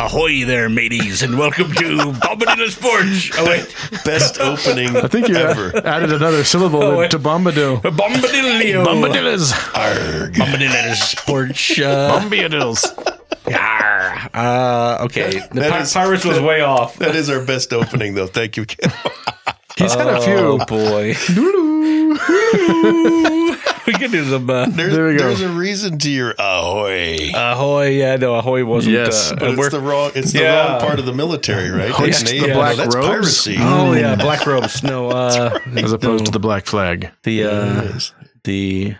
Ahoy there, mateys, and welcome to Bombadilla Sports. Oh, wait. Best opening I think you ever. added another syllable Oh, wait. to Bombadil. Bombadillo. Bombadillas. Arg. Bombadilla Sports. Uh, Bombadils. yarr. uh, okay. The That Pi- is- Pirates was way off. That is our best opening, though. Thank you, Ken. He's had a Oh, few. boy. we could do some. Uh, There's, There we go. there's a reason to your ahoy. ahoy. Yeah, no, Ahoy wasn't. Yes, uh, but it's the wrong. It's the Yeah. wrong part of the military, right? Hoist That's the naval. black that's robes? piracy. Oh, yeah, Black Robes. No, uh, As opposed no, to the black flag. the, uh, Yes. the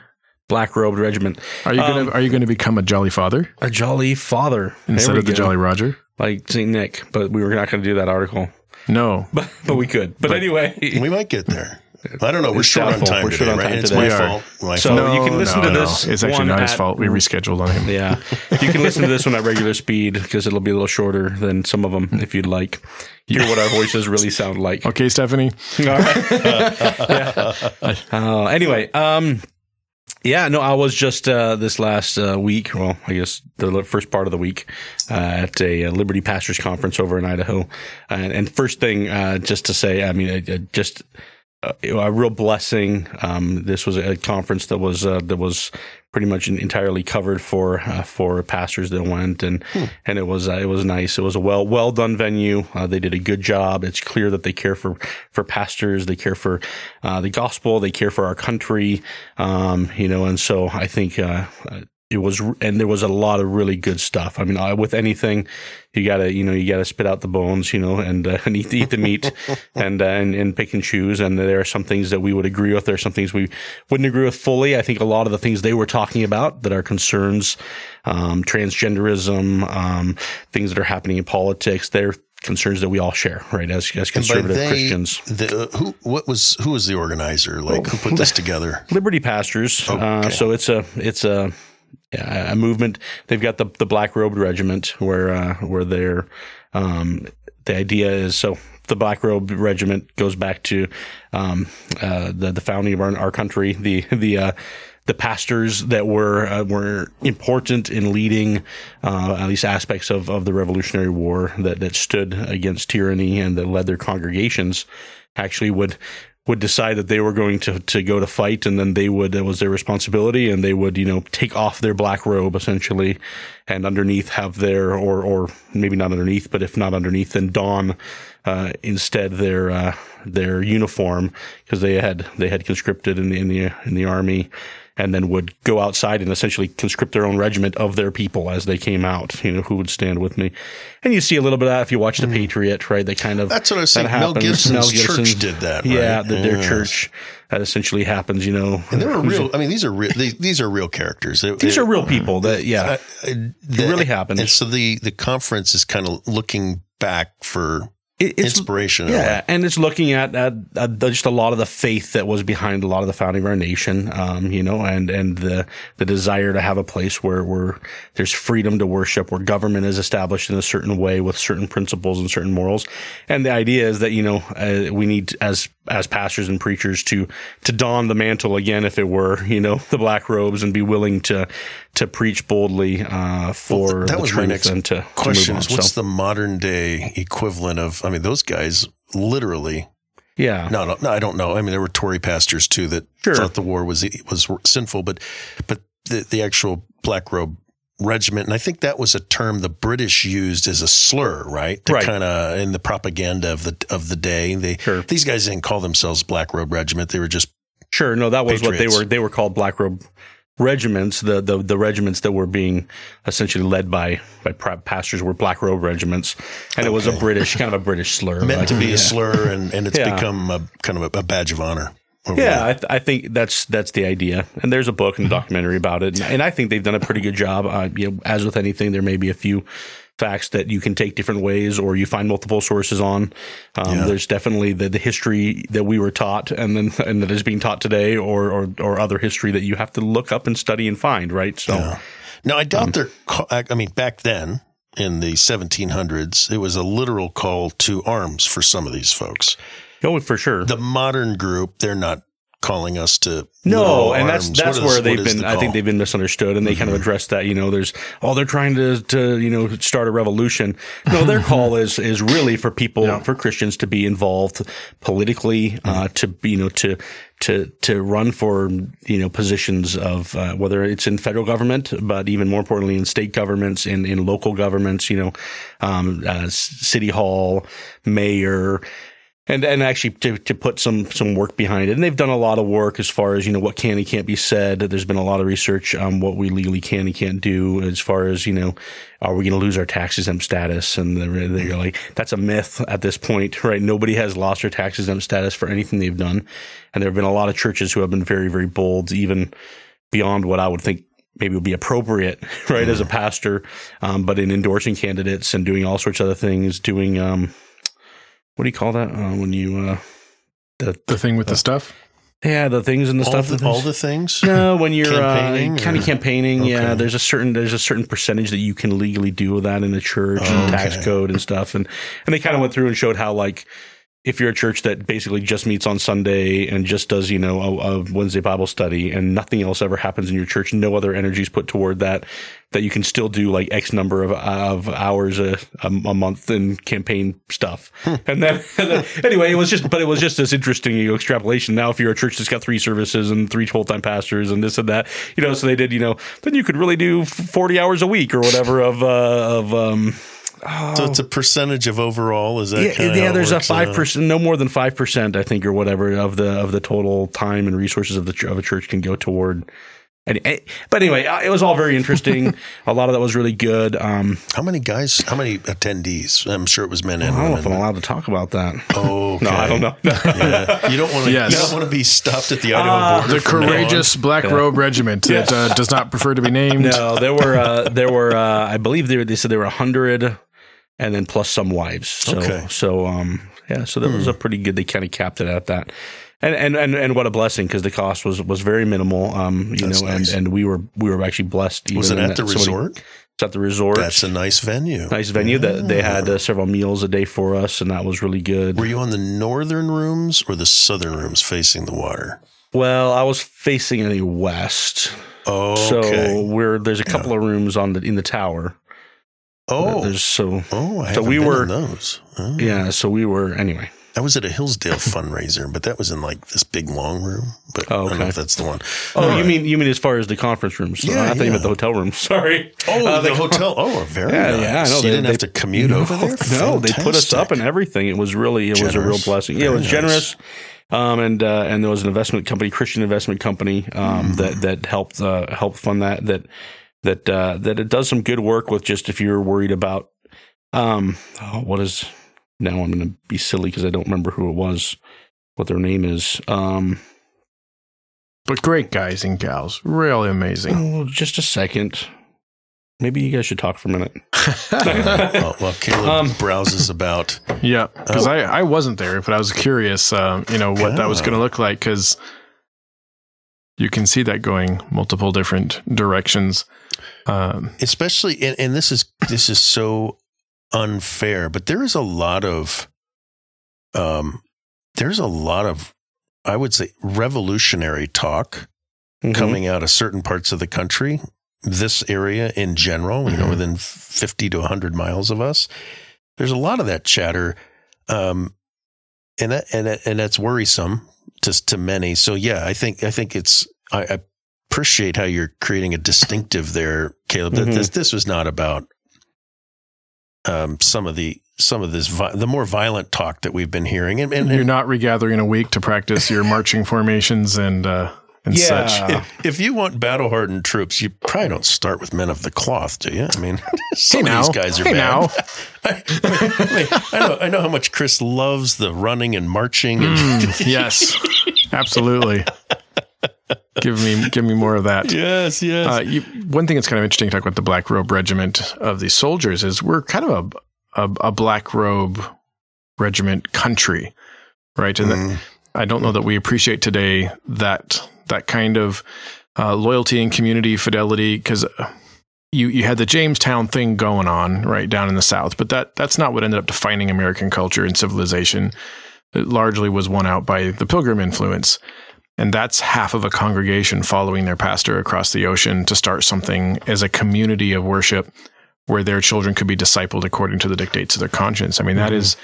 Black Robed Regiment. Are you gonna Um, Are you gonna become a jolly father A jolly father. Instead we of the go. jolly Roger? like St. Nick, but we were not going to do that article. No. But, but we could. But, anyway, We might get there. I don't know. We're It's short on time We're today, short on right? time It's my We are. fault. My So- fault. you can listen to no, this It's actually one not his fault. We rescheduled on him. yeah, you can listen to this one at regular speed because it'll be a little shorter than some of them if you'd like. Hear what our voices really sound like. Okay, Stephanie. All right. Yeah. Uh, anyway, um, yeah, no, I was just uh, this last uh, week. Well, I guess the first part of the week uh, at a, uh Liberty Pastors Conference over in Idaho. And, and first thing, uh, just to say, I mean, it, it just uh, a real blessing. Um, this was a conference that was uh, that was pretty much entirely covered for uh, for pastors that went, and and it was uh, it was nice. It was a well well done venue. Uh, they did a good job. It's clear that they care for for pastors. They care for uh, the gospel. They care for our country. Um, you know, and so I think. Uh, it was, and there was a lot of really good stuff. I mean, uh, with anything, you gotta, you know, you gotta spit out the bones, you know, and, uh, and eat, eat the meat, and, uh, and and pick and choose. And there are some things that we would agree with. There are some things we wouldn't agree with fully. I think a lot of the things they were talking about that are concerns, um, transgenderism, um, things that are happening in politics, they're concerns that we all share, right? As as conservative they, Christians. The, who? What was? Who was the organizer? Like who put this together? Liberty Pastors. Uh, Okay. so it's a it's a a movement. They've got the the Black Robed Regiment where uh, where they're um, the idea is so the Black Robe Regiment goes back to um, uh, the the founding of our, our country. The the uh, the pastors that were uh, were important in leading uh, at least aspects of, of the Revolutionary War that that stood against tyranny and that led their congregations actually would would decide that they were going to, to go to fight and then they would it was their responsibility and they would you know take off their black robe essentially and underneath have their or or maybe not underneath but if not underneath then don uh, instead their uh, their uniform because they had they had conscripted in the in the in the army and then would go outside and essentially conscript their own regiment of their people as they came out. You know, who would stand with me? And you see a little bit of that if you watch The hmm. Patriot, right? They kind of That's what I was saying. Mel. Gibson's Gibson- church did that, Yeah, right? the, their church that essentially happens. You know, And they were real. I mean, these are real. These, these are real characters. They- these are real people. That yeah, uh, uh, it really happened. And so the the conference is kind of looking back for it's inspiration. Yeah, and it's looking at, at, at just a lot of the faith that was behind a lot of the founding of our nation, um, you know, and and the the desire to have a place where where there's freedom to worship, where government is established in a certain way with certain principles and certain morals, and the idea is that you know uh, we need as as pastors and preachers to to don the mantle again, if it were, you know, the black robes, and be willing to to preach boldly uh, for that the was my next and to, to question: is on. what's So, the modern day equivalent of? I mean, those guys literally. yeah, No, no, no. I don't know. I mean, there were Tory pastors too that Sure. thought the war was was sinful, but but the the actual black robe regiment, and I think that was a term the British used as a slur, right? To Right. kind of in the propaganda of the of the day. They Sure. these guys didn't call themselves black robe regiment. They were just Sure, no, that was what they were. They were called black robe regiments. The the the regiments that were being essentially led by by pastors were black robe regiments, and it was a British kind of a British slur. meant Like, to be yeah. a slur, and, and it's Yeah. become a kind of a, a badge of honor. Yeah. I, th- I think that's that's the idea, and there's a book and a documentary about it, and, and I think they've done a pretty good job. Uh, you know, as with anything, there may be a few facts that you can take different ways, or you find multiple sources on. Um, Yeah. There's definitely the, the history that we were taught, and then and that is being taught today, or, or or other history that you have to look up and study and find. Right, so. Yeah. Now, I Um, doubt they're. ca- I mean, back then in the 1700s, it was a literal call to arms for some of these folks. Oh, for sure. The modern group, they're not calling us to No, and that's arms. that's What where is- they've been. the I think? Mm-hmm. they've been misunderstood, and they kind of address that. You know, there's oh, they're trying to to you know start a revolution. No, their call is is really for people Yeah. for Christians to be involved politically, uh, Mm-hmm. to be you know to to to run for you know positions of uh, whether it's in federal government, but even more importantly in state governments, in in local governments. You know, um, uh, city hall, mayor and and actually to, to put some some work behind it. And they've done a lot of work as far as you know what can and can't be said. There's been a lot of research on what we legally can and can't do as far as you know, are we going to lose our tax exempt status? And they're, they're like, that's a myth at this point, right? Nobody has lost their tax exempt status for anything they've done, and there have been a lot of churches who have been very very bold, even beyond what I would think maybe would be appropriate, right, as a pastor, um, but in endorsing candidates and doing all sorts of other things, doing um, what do you call that uh, when you uh, the The thing with the stuff. yeah the things and the all, stuff the, all the things. no when you're Campaigning, uh, kind of or- campaigning yeah there's a certain there's a certain percentage that you can legally do with that in the church Oh, and tax code and stuff and and they kind of went through and showed how like if you're a church that basically just meets on Sunday and just does, you know, a, a Wednesday Bible study and nothing else ever happens in your church, no other energy is put toward that, that you can still do like X number of, of hours a, a, a month in campaign stuff. And, then, and then, anyway, it was just, but it was just this interesting you know, extrapolation. Now, if you're a church that's got three services and three full time pastors and this and that, you know, so they did, you know, then you could really do 40 hours a week or whatever of, uh, of, um, So it's a percentage of overall. Is that yeah, yeah how it there's a five percent, no more than five percent, I think, or whatever of the of the total time and resources of the of a church can go toward. And, and- but anyway, uh, it was all very interesting. a lot of that was really good. Um, How many guys? How many attendees? I'm sure it was men I and don't know if I'm allowed to talk about that. Oh, okay. No, I don't know. Yeah. You don't want to. Yes. You don't want to be stopped at the Idaho Ah, border. The from now on. courageous Black Robe Regiment that uh, does not prefer to be named. no, there were uh, there were uh, I believe they were, they said there were a hundred, and then plus some wives. So Okay. so um yeah, so that was a pretty good. They kind of capped it at that. And, and, and, and what a blessing because the cost was, was very minimal. Um, you That's know, nice. and, and we were, we were actually blessed. Was it at the somebody- resort? It's at the resort. That's a nice venue. nice venue that they had uh, several meals a day for us, and that was really good. Were you on the northern rooms or the southern rooms facing the water? well, I was facing any west, Oh, so okay. we're there's a couple of rooms on the in the tower. Oh, there's so oh, I so we were- those. Oh. yeah, so we were anyway. I was at a Hillsdale fundraiser, but that was in like this big long room. But Oh, I don't know if that's the one. Oh, you mean you mean as far as the conference rooms? So Yeah, I thought you yeah. meant the hotel rooms. Sorry. Oh, Uh, the they- hotel. Oh, very Yeah, nice. yeah, I know. You They- didn't have to commute over there. No, they put us up and everything. It was really it was a real Generous. blessing. Yeah, it was nice. generous. Um, and uh, and there was an investment company, Christian investment company, um, Mm. that that helped uh, helped fund that that that uh, that it does some good work with just if you're worried about um oh, what is now I'm going to be silly because I don't remember who it was, what their name is. Um, But great guys and gals. Really amazing. oh, just a second. Maybe you guys should talk for a minute. well, while Caleb Um, browses about. Yeah, because I, I wasn't there, but I was curious, uh, you know, what that was going to look like because you can see that going multiple different directions. Um, especially and, and this is this is so unfair but there is a lot of um there's a lot of i would say revolutionary talk Mhm. coming out of certain parts of the country this area in general you know Mhm. within 50 to 100 miles of us there's a lot of that chatter um and that and that, and that's worrisome to to many so yeah i think i think it's i, I appreciate how you're creating a distinctive there caleb that Mhm. this this was not about um some of the some of this vi- the more violent talk that we've been hearing and, and, you're not regathering a week to practice your marching formations and uh, and Yeah. such. if, if you want battle hardened troops, you probably don't start with men of the cloth, do you? I mean, some Hey of these guys are Hey bad. now. I, I mean, I know, I know how much Chris loves the running and marching. And, Mm, yes, absolutely. Give me give me more of that. yes, yes. Uh, you, one thing that's kind of interesting to talk about the Black Robe Regiment of the soldiers is we're kind of a a, a Black Robe Regiment country, right? And that- Mm, I don't know that we appreciate today that that kind of uh, loyalty and community fidelity because you you had the Jamestown thing going on right down in the South, but that that's not what ended up defining American culture and civilization. It largely was won out by the Pilgrim influence. And that's half of a congregation following their pastor across the ocean to start something as a community of worship where their children could be discipled according to the dictates of their conscience. I mean, that mm-hmm. is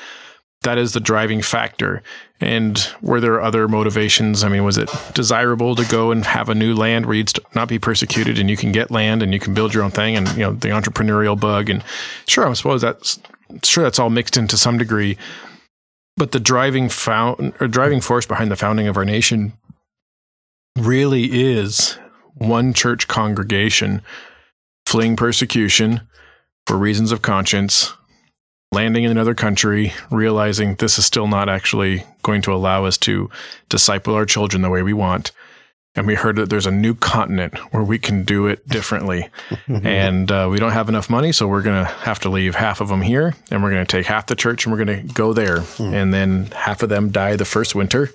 that is the driving factor. And were there other motivations? I mean, was it desirable to go and have a new land where you'd not be persecuted and you can get land and you can build your own thing and, you know, the entrepreneurial bug? And sure, I suppose that's, sure, that's all mixed into some degree. But the driving found, or driving force behind the founding of our nation really is one church congregation fleeing persecution for reasons of conscience, landing in another country, realizing this is still not actually going to allow us to disciple our children the way we want. And we heard that there's a new continent where we can do it differently. and uh, we don't have enough money, so we're going to have to leave half of them here, and we're going to take half the church and we're going to go there. And then half of them die the first winter.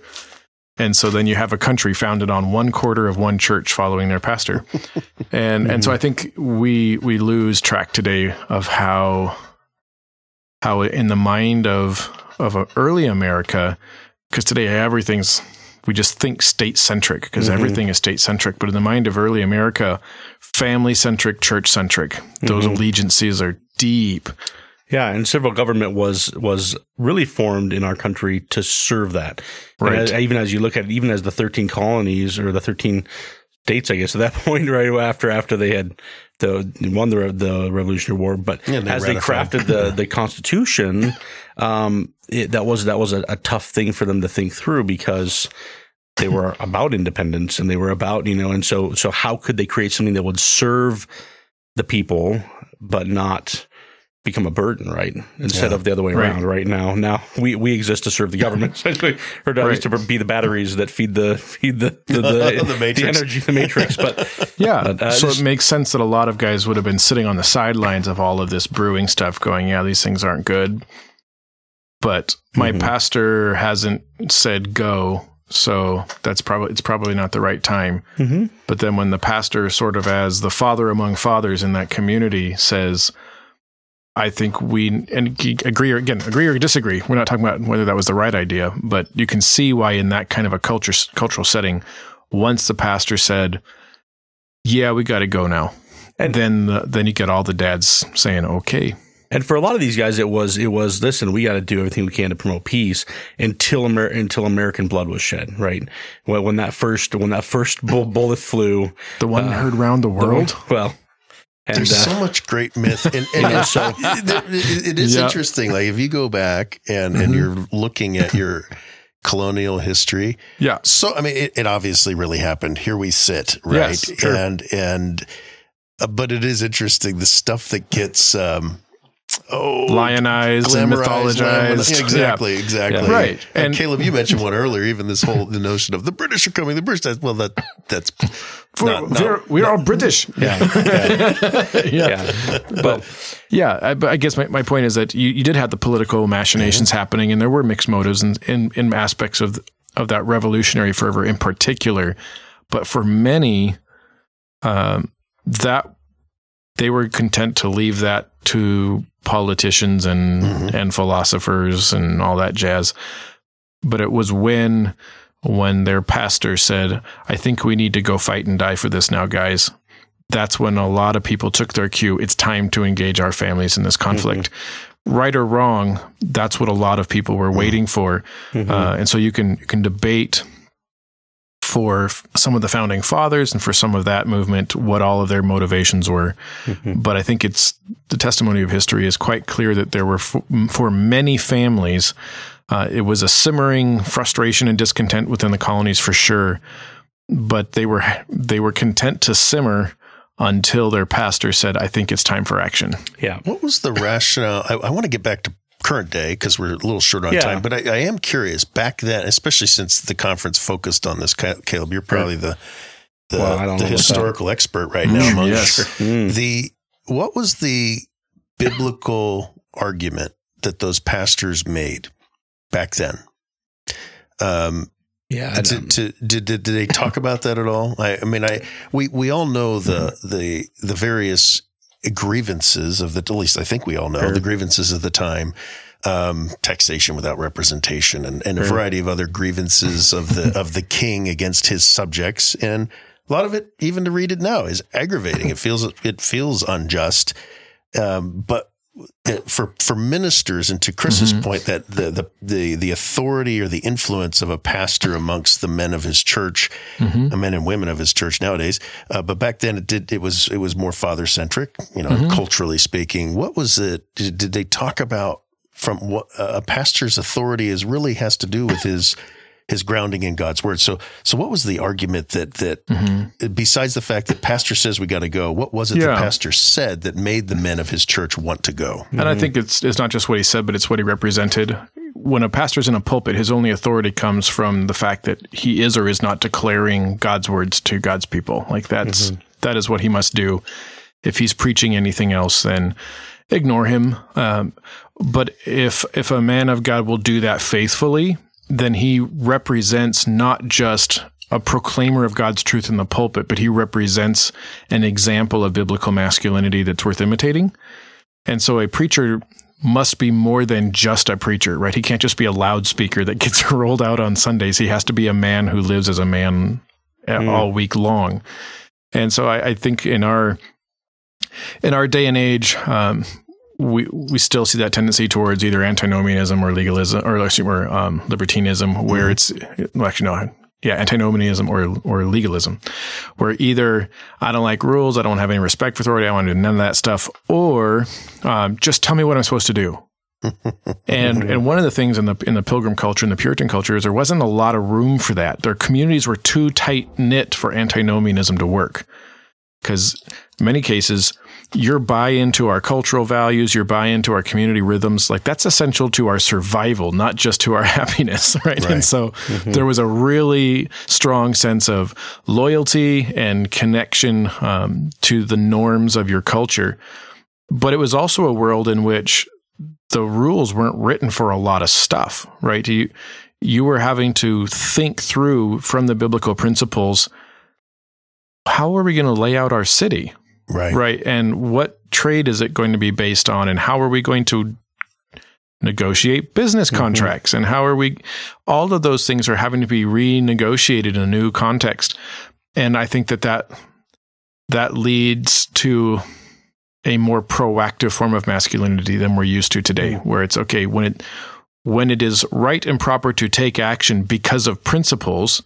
And so then you have a country founded on one quarter of one church following their pastor. and and so hmm. I think we we lose track today of how how in the mind of of early America, because today everything's we just think state centric because mm-hmm. everything is state centric. But in the mind of early America, family centric, church centric, those mm-hmm. allegiances are deep. Yeah, and civil government was was really formed in our country to serve that. Right. as- even as you look at it, even as the thirteen colonies or the thirteen states, I guess at that point, right after after they had the won the the Revolutionary War, but Yeah, they as they crafted the the Constitution, um, it, that was that was a, a tough thing for them to think through because they were about independence and they were about you know, and so so how could they create something that would serve the people but not become a burden, right? Instead Yeah. of the other way Right. around. Right now, now we, we exist to serve the government, essentially, or at least to be the batteries that feed the feed the the, the, The Matrix. energy, the matrix. But Yeah. But, uh, so this- it makes sense that a lot of guys would have been sitting on the sidelines of all of this brewing stuff going, yeah, these things aren't good. But my Mhm. pastor hasn't said go. So that's probably, it's probably not the right time. Mhm. But then when the pastor, sort of as the father among fathers in that community, says, I think we and agree or again agree or disagree. We're not talking about whether that was the right idea, but you can see why in that kind of a culture cultural setting, once the pastor said, "Yeah, we got to go now," and then the, then you get all the dads saying, "Okay." and for a lot of these guys, it was it was listen, we got to do everything we can to promote peace until Amer- until American blood was shed, right? When, when that first when that first bull- bullet flew, The one Uh, heard round the world. well. And, There's uh, so much great myth, and, and so- it, it- is Yeah. interesting. Like if you go back and Mm-hmm. and you're looking at your colonial history, Yeah, so I mean, it, it obviously really happened. Here we sit, right? Yes, sure. And and uh, but it is interesting the stuff that gets um oh lionized and glamorized, mythologized. Yeah. exactly, exactly. Yeah. Right. And, And- Caleb, you mentioned one earlier. Even this whole the notion of the British are coming. The British. that- Well, that that's We're, not- we're, we're all British. yeah, yeah, yeah. But Yeah, I, but I guess my, my point is that you, you did have the political machinations happening, and there were mixed motives in, in, in aspects of of that revolutionary fervor in particular. But for many, um, that they were content to leave that to politicians and Mhm. and philosophers and all that jazz. But it was when when their pastor said, "I think we need to go fight and die for this now, guys." That's when a lot of people took their cue. It's time to engage our families in this conflict. Right or wrong, that's what a lot of people were waiting for. Uh, and so you can you can debate for some of the founding fathers and for some of that movement what all of their motivations were. But I think it's the testimony of history is quite clear that there were f- for many families, uh, it was a simmering frustration and discontent within the colonies for sure. But they were they were content to simmer until their pastor said, "I think it's time for action." yeah. What was the rationale? I, I want to get back to current day because we're a little short on Yeah. time, but I, I am curious back then, especially since the conference focused on this. Caleb, you're probably the the, Well, I don't the know about historical expert right now. Mm, among yes. Mm. The what was the biblical argument that those pastors made back then? Um, Yeah. To, to, did, did did they talk about that at all? I, I mean, I we we all know the the the various grievances of the at least I think we all know Sure. the grievances of the time. um, taxation without representation, and, and a variety of other grievances of the of the king against his subjects. And a lot of it, even to read it now, is aggravating. It feels it feels unjust. Um, but for for ministers and to Chris's mm-hmm. point that the, the the the authority or the influence of a pastor amongst the men of his church, mm-hmm. the men and women of his church nowadays, uh, but back then it did it was it was more father centric, you know, mm-hmm. culturally speaking. What was it? Did, did they talk about from what uh, a pastor's authority is really has to do with his his grounding in God's word. So, so what was the argument that that mm-hmm. besides the fact that pastor says we got to go, what was it yeah. the pastor said that made the men of his church want to go? And mm-hmm. I think it's it's not just what he said, but it's what he represented. When a pastor's in a pulpit, his only authority comes from the fact that he is or is not declaring God's words to God's people. Like that's mm-hmm. that is what he must do. If he's preaching anything else, then ignore him. Um, but if if a man of God will do that faithfully, then he represents not just a proclaimer of God's truth in the pulpit, but he represents an example of biblical masculinity that's worth imitating. And so a preacher must be more than just a preacher, right? He can't just be a loudspeaker that gets rolled out on Sundays. He has to be a man who lives as a man mm. all week long. And so I, I, think in our in our day and age, um, we we still see that tendency towards either antinomianism or legalism or excuse me, or, um, libertinism, where mm-hmm. it's well, actually no, yeah, antinomianism or or legalism, where either I don't like rules, I don't have any respect for authority, I want to do none of that stuff, or um, just tell me what I'm supposed to do. and and one of the things in the in the pilgrim culture and the Puritan culture is there wasn't a lot of room for that. Their communities were too tight knit for antinomianism to work, because in many cases your buy into our cultural values, your buy into our community rhythms, like that's essential to our survival, not just to our happiness, right? right. And so mm-hmm. there was a really strong sense of loyalty and connection um, to the norms of your culture. But it was also a world in which the rules weren't written for a lot of stuff, right? You, you were having to think through from the biblical principles how are we going to lay out our city? Right. Right. And what trade is it going to be based on? And how are we going to negotiate business mm-hmm. contracts? Mm-hmm. And how are we, all of those things are having to be renegotiated in a new context. And I think that that, that leads to a more proactive form of masculinity than we're used to today, mm-hmm. where it's okay when it, when it is right and proper to take action because of principles,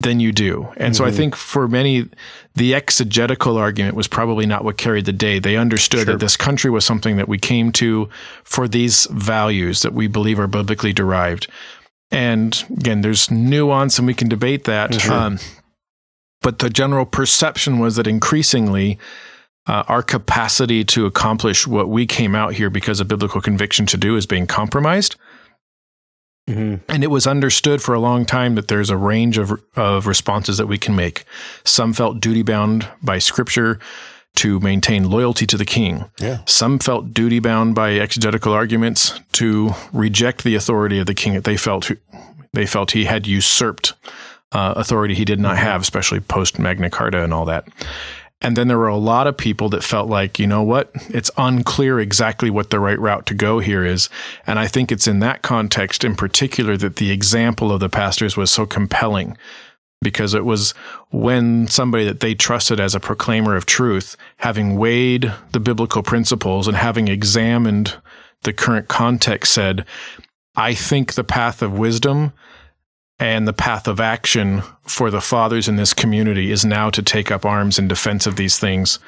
than you do. And mm-hmm. so I mm-hmm. think for many, the exegetical argument was probably not what carried the day. They understood sure. that this country was something that we came to for these values that we believe are biblically derived. And again, there's nuance and we can debate that. Mm-hmm. Um, but the general perception was that increasingly, uh, our capacity to accomplish what we came out here because of biblical conviction to do is being compromised. Mm-hmm. And it was understood for a long time that there's a range of, of responses that we can make. Some felt duty bound by scripture to maintain loyalty to the king. Yeah. Some felt duty bound by exegetical arguments to reject the authority of the king that they felt they felt he had usurped uh, authority he did not mm-hmm. have, especially post Magna Carta and all that. And then there were a lot of people that felt like, you know what? It's unclear exactly what the right route to go here is. And I think it's in that context in particular that the example of the pastors was so compelling because it was when somebody that they trusted as a proclaimer of truth, having weighed the biblical principles and having examined the current context said, I think the path of wisdom and the path of action for the fathers in this community is now to take up arms in defense of these things.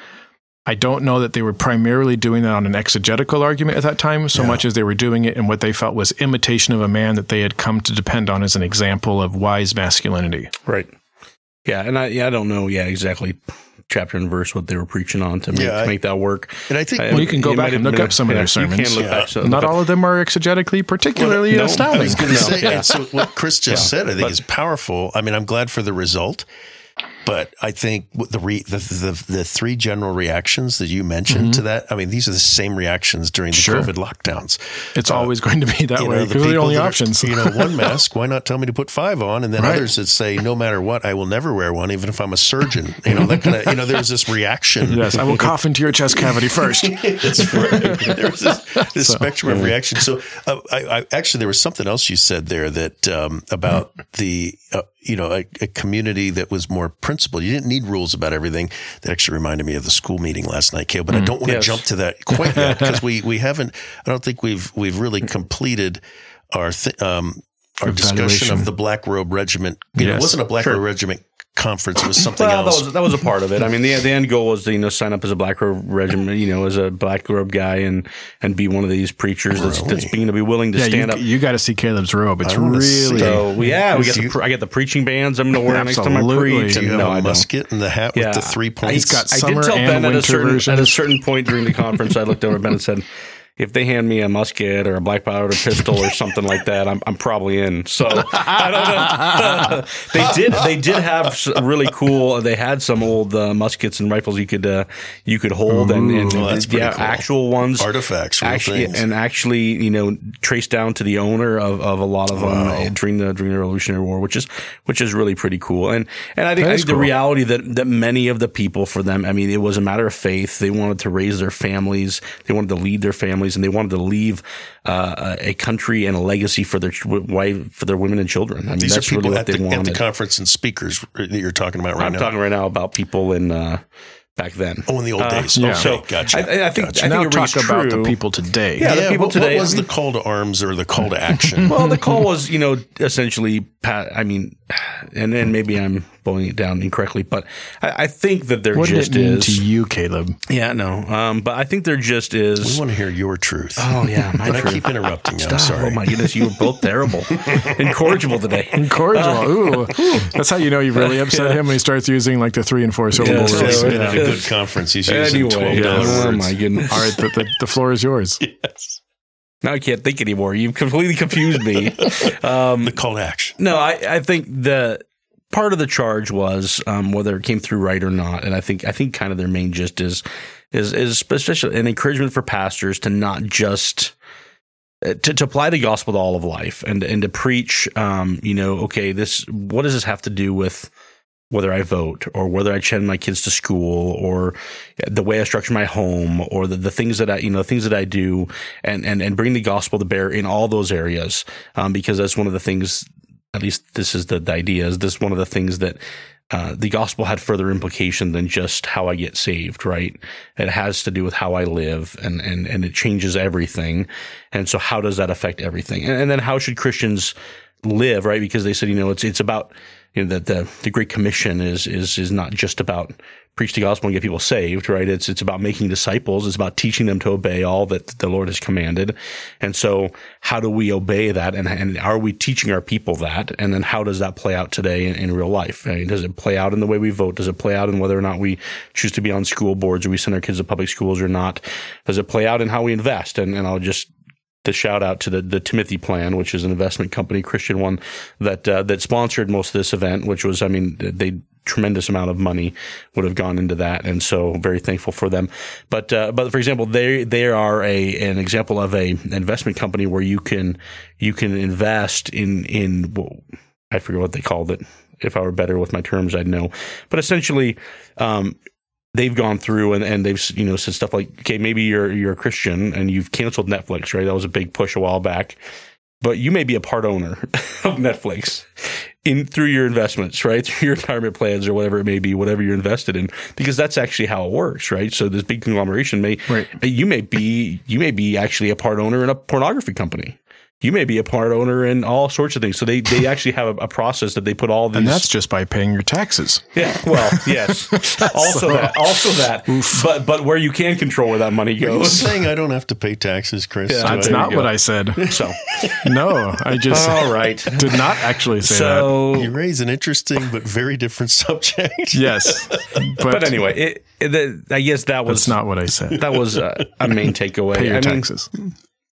I don't know that they were primarily doing that on an exegetical argument at that time, so yeah. much as they were doing it in what they felt was imitation of a man that they had come to depend on as an example of wise masculinity. Right. Yeah, and I yeah I don't know yeah exactly chapter and verse what they were preaching on to make, yeah, to make that work. And I think well, you can go back and look up some of their sermons. Yeah. Back, so Not all of them are exegetically particularly well, no, astounding. I was going to say, yeah. so what Chris just said, I think, but, is powerful. I mean, I'm glad for the result. But I think the, re, the, the the three general reactions that you mentioned to that, I mean, these are the same reactions during the Sure. COVID lockdowns. It's always going to be that way know, they're the only that are, options. you know, one mask. Why not tell me to put five on? And then Right. others that say, no matter what, I will never wear one, even if I'm a surgeon. You know, that kind of. You know, there's this reaction. yes, I will cough into your chest cavity first. That's right. There's this, this spectrum of reaction. So, uh, I, I actually there was something else you said there that um, about the uh, you know a, a community that was more principled. You didn't need rules about everything. That actually reminded me of the school meeting last night, Kale. But I don't want to Yes. jump to that quite yet because we we haven't. I don't think we've we've really completed our th- um, our discussion of the Black Robe Regiment. You know, it wasn't a Black Sure. Robe Regiment conference. It was something Well, that else. was that was a part of it. I mean, the the end goal was to you know sign up as a black robe regiment, you know, as a black robe guy, and and be one of these preachers that's Really? that's being to be willing to Yeah, stand you, up. you got to see Caleb's robe. It's really see. So yeah, we If got the you- pre- I got the preaching bands. I'm gonna wear next time I Absolutely. preach. Do And you no, have I a don't. musket and the hat with the three points? He's got I summer did tell and Ben at a winter certain at a certain point during the conference, I looked over at Ben and said, "If they hand me a musket or a black powder pistol or something like that, I'm, I'm probably in." So I don't know. they did they did have really cool. They had some old uh, muskets and rifles you could uh, you could hold and, and Ooh, that's pretty yeah, cool. actual ones. Artifacts, real actually, things. and actually, you know, traced down to the owner of, of a lot of them uh, during the during the Revolutionary War, which is which is really pretty cool. And and I think, I is think the reality that that many of the people for them, I mean, it was a matter of faith. They wanted to raise their families, they wanted to lead their families, and they wanted to leave uh, a country and a legacy for their ch- wife, for their women and children. I mean, These that's are people really at they the, at the conference and speakers that you're talking about right now. I'm talking right now about people in uh, back then. oh, in the old Uh, days. yeah. Okay, So gotcha. I, I think Gotcha. I now think it rings talk about the people today. Yeah, the people what, today, what was I the call to arms or the call to action? Well, the call was, you know, essentially, pa- I mean, and then maybe I'm boiling it down incorrectly, but I, I think that their What did it mean is, to you, Caleb? yeah, no, um, but I think their gist we is, We want to hear your truth. oh yeah, my but I keep interrupting you. I'm sorry. Oh my goodness, you were both terrible, incorrigible today. Incorrigible. Ooh, that's how you know you've really upset him when he starts using like the three and four syllable Yes, So words. he's yeah. a good conference. He's using Anyway, twelve dollar oh my goodness. All right, the, the, the floor is yours. Yes. Now I can't think anymore. You've completely confused me. Um, The call to action. No, I, I think the part of the charge was um, whether it came through right or not, and I think I think kind of their main gist is is is especially an encouragement for pastors to not just uh, to, to apply the gospel to all of life and and to preach. Um, you know, okay, this what does this have to do with whether I vote or whether I send my kids to school or the way I structure my home or the, the things that I, you know, things that I do and, and, and bring the gospel to bear in all those areas. Um, because that's one of the things, at least this is the, the idea is this one of the things that, uh, the gospel had further implication than just how I get saved, right? It has to do with how I live and, and, and it changes everything. And so how does that affect everything? And, and then how should Christians live, right? Because they said, you know, it's, it's about, you know, that the, the Great Commission is, is, is not just about preach the gospel and get people saved, right? It's, it's about making disciples. It's about teaching them to obey all that the Lord has commanded. And so how do we obey that? And, and are we teaching our people that? And then how does that play out today in, in real life? I mean, does it play out in the way we vote? Does it play out in whether or not we choose to be on school boards or we send our kids to public schools or not? Does it play out in how we invest? And, and I'll just the shout out to the, the Timothy Plan, which is an investment company, Christian one that uh, that sponsored most of this event, which was, I mean, they tremendous amount of money would have gone into that, and so very thankful for them. But uh, but for example, they they are a an example of a investment company where you can you can invest in in I forget what they called it. If I were better with my terms, I'd know. But essentially, um, they've gone through and, and they've you know said stuff like, okay, maybe you're you're a Christian and you've canceled Netflix, right? That was a big push a while back, but you may be a part owner of Netflix in through your investments, right? Through your retirement plans or whatever it may be, whatever you're invested in, because that's actually how it works, right? So this big conglomeration may Right. you may be you may be actually a part owner in a pornography company. You may be a part owner in all sorts of things. So they, they actually have a, a process that they put all these And that's just by paying your taxes. yeah, well, yes. also that, also that. But but where you can control where that money Are you goes. saying I don't have to pay taxes, Chris? Yeah. That's not what. I said. So No, I just all right. did not actually say that. You raise an interesting but very different subject. Yes, but, but anyway, it, it, the, I guess that was that's not what I said. that was a, a main takeaway. Pay your I mean, taxes.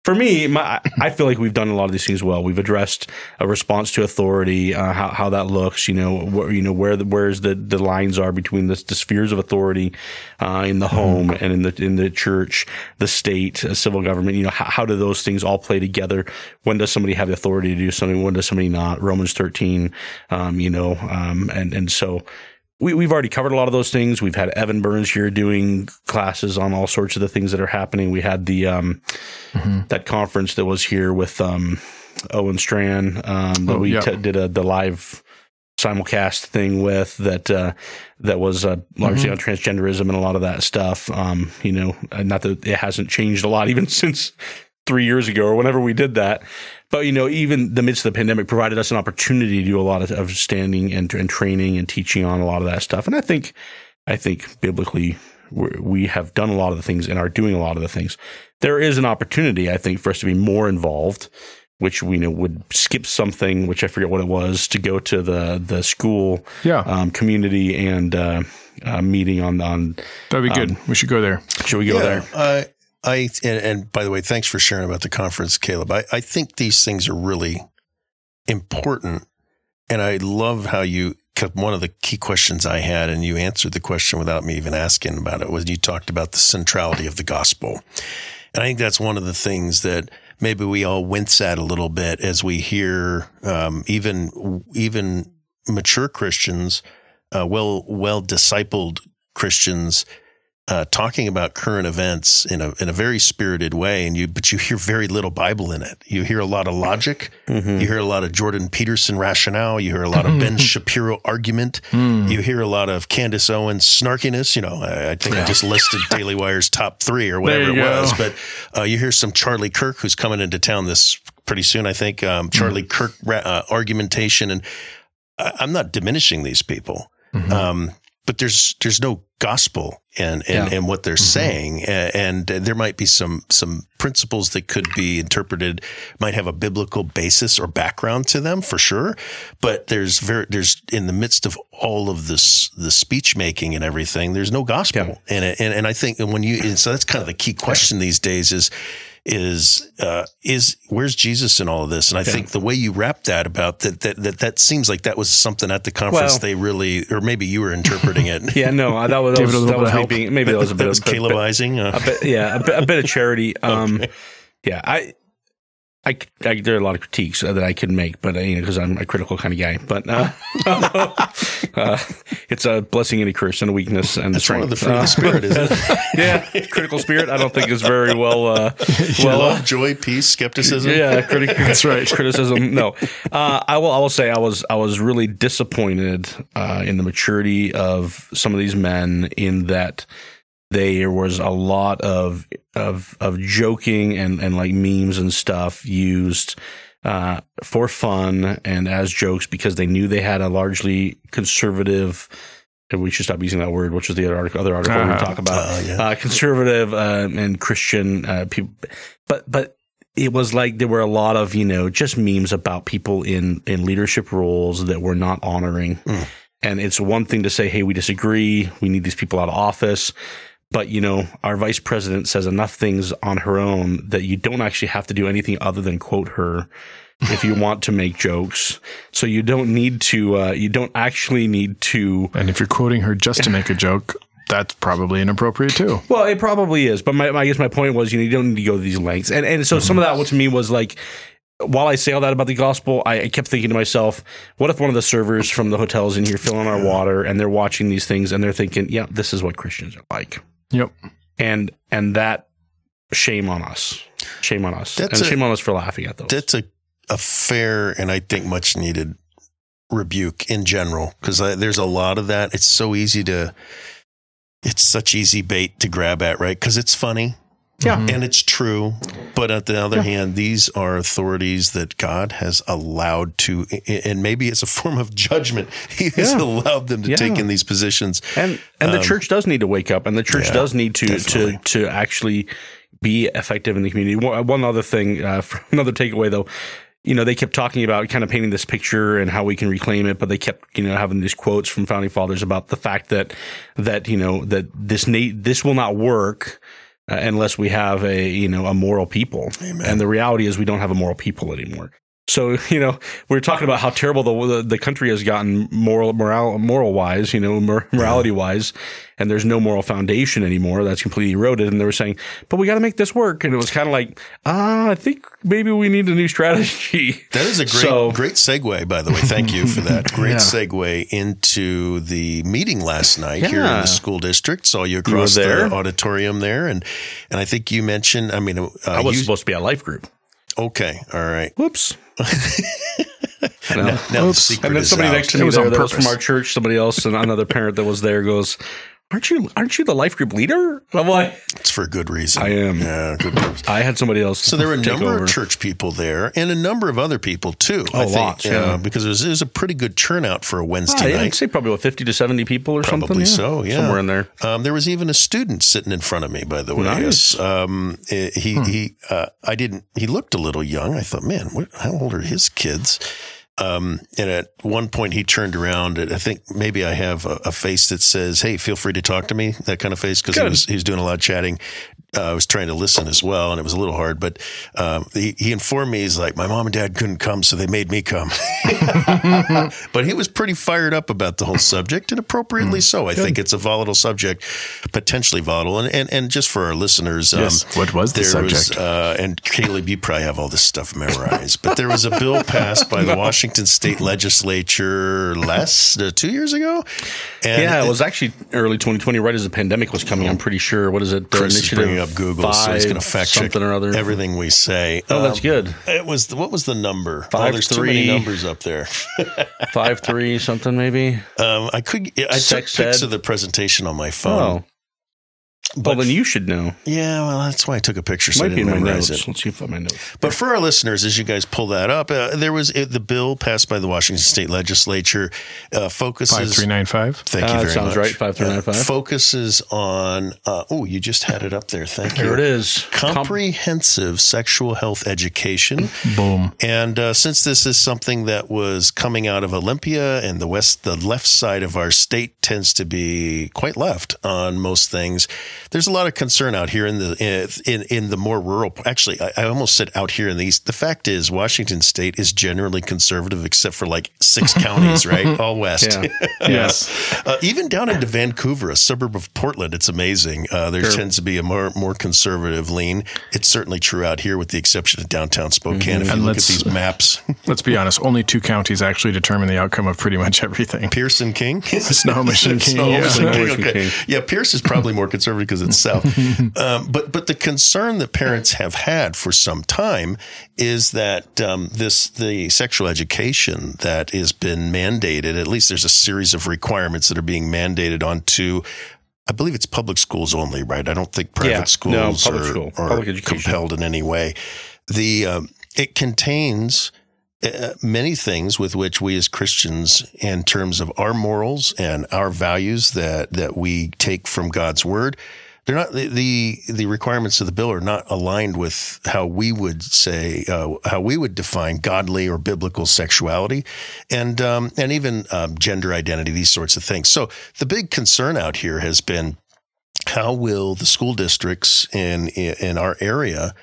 For me, my, I feel like we've done a lot of these things well. We've addressed a response to authority, uh, how, how that looks, you know, where, you know, where the, where's the, the lines are between the, the spheres of authority, uh, in the mm-hmm. home and in the, in the church, the state, uh, civil government, you know, how, how do those things all play together? When does somebody have the authority to do something? When does somebody not? Romans 13, um, you know, um, and, and so, we, we've already covered a lot of those things. We've had Evan Burns here doing classes on all sorts of the things that are happening. We had the um, mm-hmm. that conference that was here with um, Owen Strachan um, that oh, we t- did a the live simulcast thing with that uh, that was uh, largely mm-hmm. on transgenderism and a lot of that stuff. Um, you know, not that it hasn't changed a lot even since three years ago or whenever we did that. But you know, even the midst of the pandemic provided us an opportunity to do a lot of, of standing and, and training and teaching on a lot of that stuff. And I think, I think biblically, we have done a lot of the things and are doing a lot of the things. There is an opportunity, I think, for us to be more involved, which we you know would skip something, which I forget what it was, to go to the the school, yeah. um, community and uh, uh, meeting on on. That'd be good. Um, we should go there. Should we go yeah, there? Uh, I and, and, by the way, thanks for sharing about the conference, Caleb. I, I think these things are really important, and I love how you. One of the key questions I had, and you answered the question without me even asking about it, was you talked about the centrality of the gospel, and I think that's one of the things that maybe we all wince at a little bit as we hear um, even even mature Christians, uh, well well discipled Christians uh, talking about current events in a in a very spirited way, and you but you hear very little Bible in it. You hear a lot of logic. Mm-hmm. You hear a lot of Jordan Peterson rationale. You hear a lot of Ben Shapiro argument. Mm. You hear a lot of Candace Owens snarkiness. You know, I, I think yeah. I just listed Daily Wire's top three or whatever it go. was, but uh, you hear some Charlie Kirk who's coming into town this pretty soon. I think um, Charlie mm. Kirk uh, argumentation, and I, am not diminishing these people. Mm-hmm. Um, but there's there's no gospel in in, yeah. in what they're mm-hmm. saying, and, and, there might be some some principles that could be interpreted might have a biblical basis or background to them for sure, but there's very there's in the midst of all of this the speech making and everything, there's no gospel, yeah. and and and I think when you and so that's kind of the key question these days is is uh, is where's Jesus in all of this? And I yeah. think the way you wrapped that about that, that that that seems like that was something at the conference well, they really, or maybe you were interpreting it. yeah, no, that was that was, that was maybe, maybe that was a bit of Calebizing, uh. a bit, yeah, a bit, a bit of charity. Um, okay. yeah, I I, I, there are a lot of critiques that I can make, but uh, you know, because I'm a critical kind of guy. But uh, uh, it's a blessing and a curse and a weakness and That's strength. one of the fruit of the spirit, isn't it? yeah, critical spirit. I don't think is very well. Uh, well, love, joy, peace, skepticism. Yeah, criti- that's right. Criticism. No, uh, I will. I will say I was. I was really disappointed uh, in the maturity of some of these men in that there was a lot of of of joking and and like memes and stuff used uh, for fun and as jokes because they knew they had a largely conservative. And we should stop using that word, which is the other article, other article uh-huh. we talk about. Uh, yeah. uh, conservative uh, and Christian uh, people, but but it was like there were a lot of you know just memes about people in in leadership roles that were not honoring. Mm. And it's one thing to say, "Hey, we disagree. We need these people out of office." But, you know, our vice president says enough things on her own that you don't actually have to do anything other than quote her if you want to make jokes. So you don't need to, uh, you don't actually need to. And if you're quoting her just to make a joke, that's probably inappropriate too. Well, it probably is. But my, I guess my point was, you know, you don't need to go to these lengths. And, and so mm-hmm. some of that what to me was like, while I say all that about the gospel, I, I, kept thinking to myself, what if one of the servers from the hotels in here filling our water and they're watching these things and they're thinking, yeah, this is what Christians are like. Yep. And and that shame on us. Shame on us. That's and a, shame on us for laughing at those. That's a a fair and I think much needed rebuke in general because there's a lot of that. It's so easy to it's such easy bait to grab at, right? Because it's funny. Yeah. Mm-hmm. And it's true. But on the other yeah. hand, these are authorities that God has allowed to, and maybe it's a form of judgment. He has yeah. allowed them to yeah. take in these positions. And, and um, the church does need to wake up and the church does need to, to, to actually be effective in the community. One other thing, uh, another takeaway though, you know, they kept talking about kind of painting this picture and how we can reclaim it, but they kept, you know, having these quotes from founding fathers about the fact that, that, you know, that this, na- this will not work uh, unless we have a you know a moral people. Amen. And the reality is we don't have a moral people anymore. So you know we are talking about how terrible the the, the country has gotten moral moral moral wise, you know mor- morality wise, and there's no moral foundation anymore. That's completely eroded. And they were saying, but we got to make this work. And it was kind of like, ah, I think maybe we need a new strategy. That is a great So- great segue, by the way. Thank you for that. Great Yeah. segue into the meeting last night here in the school district. Saw you across there? the auditorium there, and and I think you mentioned. I mean, uh, I was you- supposed to be a life group. Okay. All right. Whoops. No. Now the Oops. secret And then is somebody out. next to It me was there on that was from our church, somebody else, and another parent that was there goes, "Aren't you? Aren't you the life group leader?" And I'm like, It's for a good reason. I am. Yeah, good purpose. I had somebody else. So there were a number over. of church people there, and a number of other people too. Oh, I think, lots, yeah. because it was, it was a pretty good turnout for a Wednesday yeah, I'd say probably about fifty to seventy people or something. Probably so, yeah. somewhere in there. Um, there was even a student sitting in front of me, by the way. Nice. Yes. Um, eh, he, he, uh, I didn't, he looked a little young. I thought, man, what, how old are his kids? Um, and at one point he turned around and I think maybe I have a, a face that says, Hey, feel free to talk to me. That kind of face. Cause he was, he was doing a lot of chatting. Uh, I was trying to listen as well, and it was a little hard. But um, he, he informed me he's like, my mom and dad couldn't come, so they made me come. but he was pretty fired up about the whole subject, and appropriately Hmm. so. I think it's a volatile subject, potentially volatile. And and, and just for our listeners, um, What was the there was, subject? uh, and Caleb, you probably have all this stuff memorized, but there was a bill passed by the Washington State Legislature last uh, two years ago. And yeah, it was actually early 2020, right as the pandemic was coming. I'm pretty sure. What is it? The Chris is bringing up Google, so he's going to fact check something or other. everything we say. Oh, that's Um, good. It was what was the number? Five, oh, there's too many three. numbers up there. Five three something maybe. Um, I could. I took Sex pics ed. of the presentation on my phone. Oh, well then you should know. Yeah, well, that's why I took a picture so I Might be in my notes. it. Let's see if I have my notes. But for our listeners, as you guys pull that up, uh, there was uh, the bill passed by the Washington State Legislature uh, focuses. Five three nine five. Thank you Uh, very sounds much. right, 5395. Uh, focuses on. Uh, oh, you just had it up there. Thank you. There it is. Com- Comprehensive sexual health education. Boom. And uh, since this is something that was coming out of Olympia and the west, the left side of our state tends to be quite left on most things. There's a lot of concern out here in the in in the more rural. Actually, I, I almost said out here in the east. The fact is, Washington State is generally conservative, except for like six counties, right? All west. Yeah. Yes. Uh, even down into Vancouver, a suburb of Portland, it's amazing. Uh, there Sure. tends to be a more more conservative lean. It's certainly true out here, with the exception of downtown Spokane. Mm-hmm. If you And look at these maps, Let's be honest. Only two counties actually determine the outcome of pretty much everything. Pearson King, Snohomish and King, yeah. Snohomish and King, okay. King. Yeah, Pierce is probably more conservative because it's south. um, but but the concern that parents have had for some time is that um, this the sexual education that has been mandated. At least there's a series of requirements that are being mandated onto. I believe it's public schools only, right? I don't think private Yeah, schools no, are, school, are compelled in any way. The um, it contains uh, many things with which we as Christians, in terms of our morals and our values that that we take from God's word, they're not the the, the requirements of the bill are not aligned with how we would say uh, how we would define godly or biblical sexuality, and um, and even um, gender identity, these sorts of things. So the big concern out here has been how will the school districts in in our area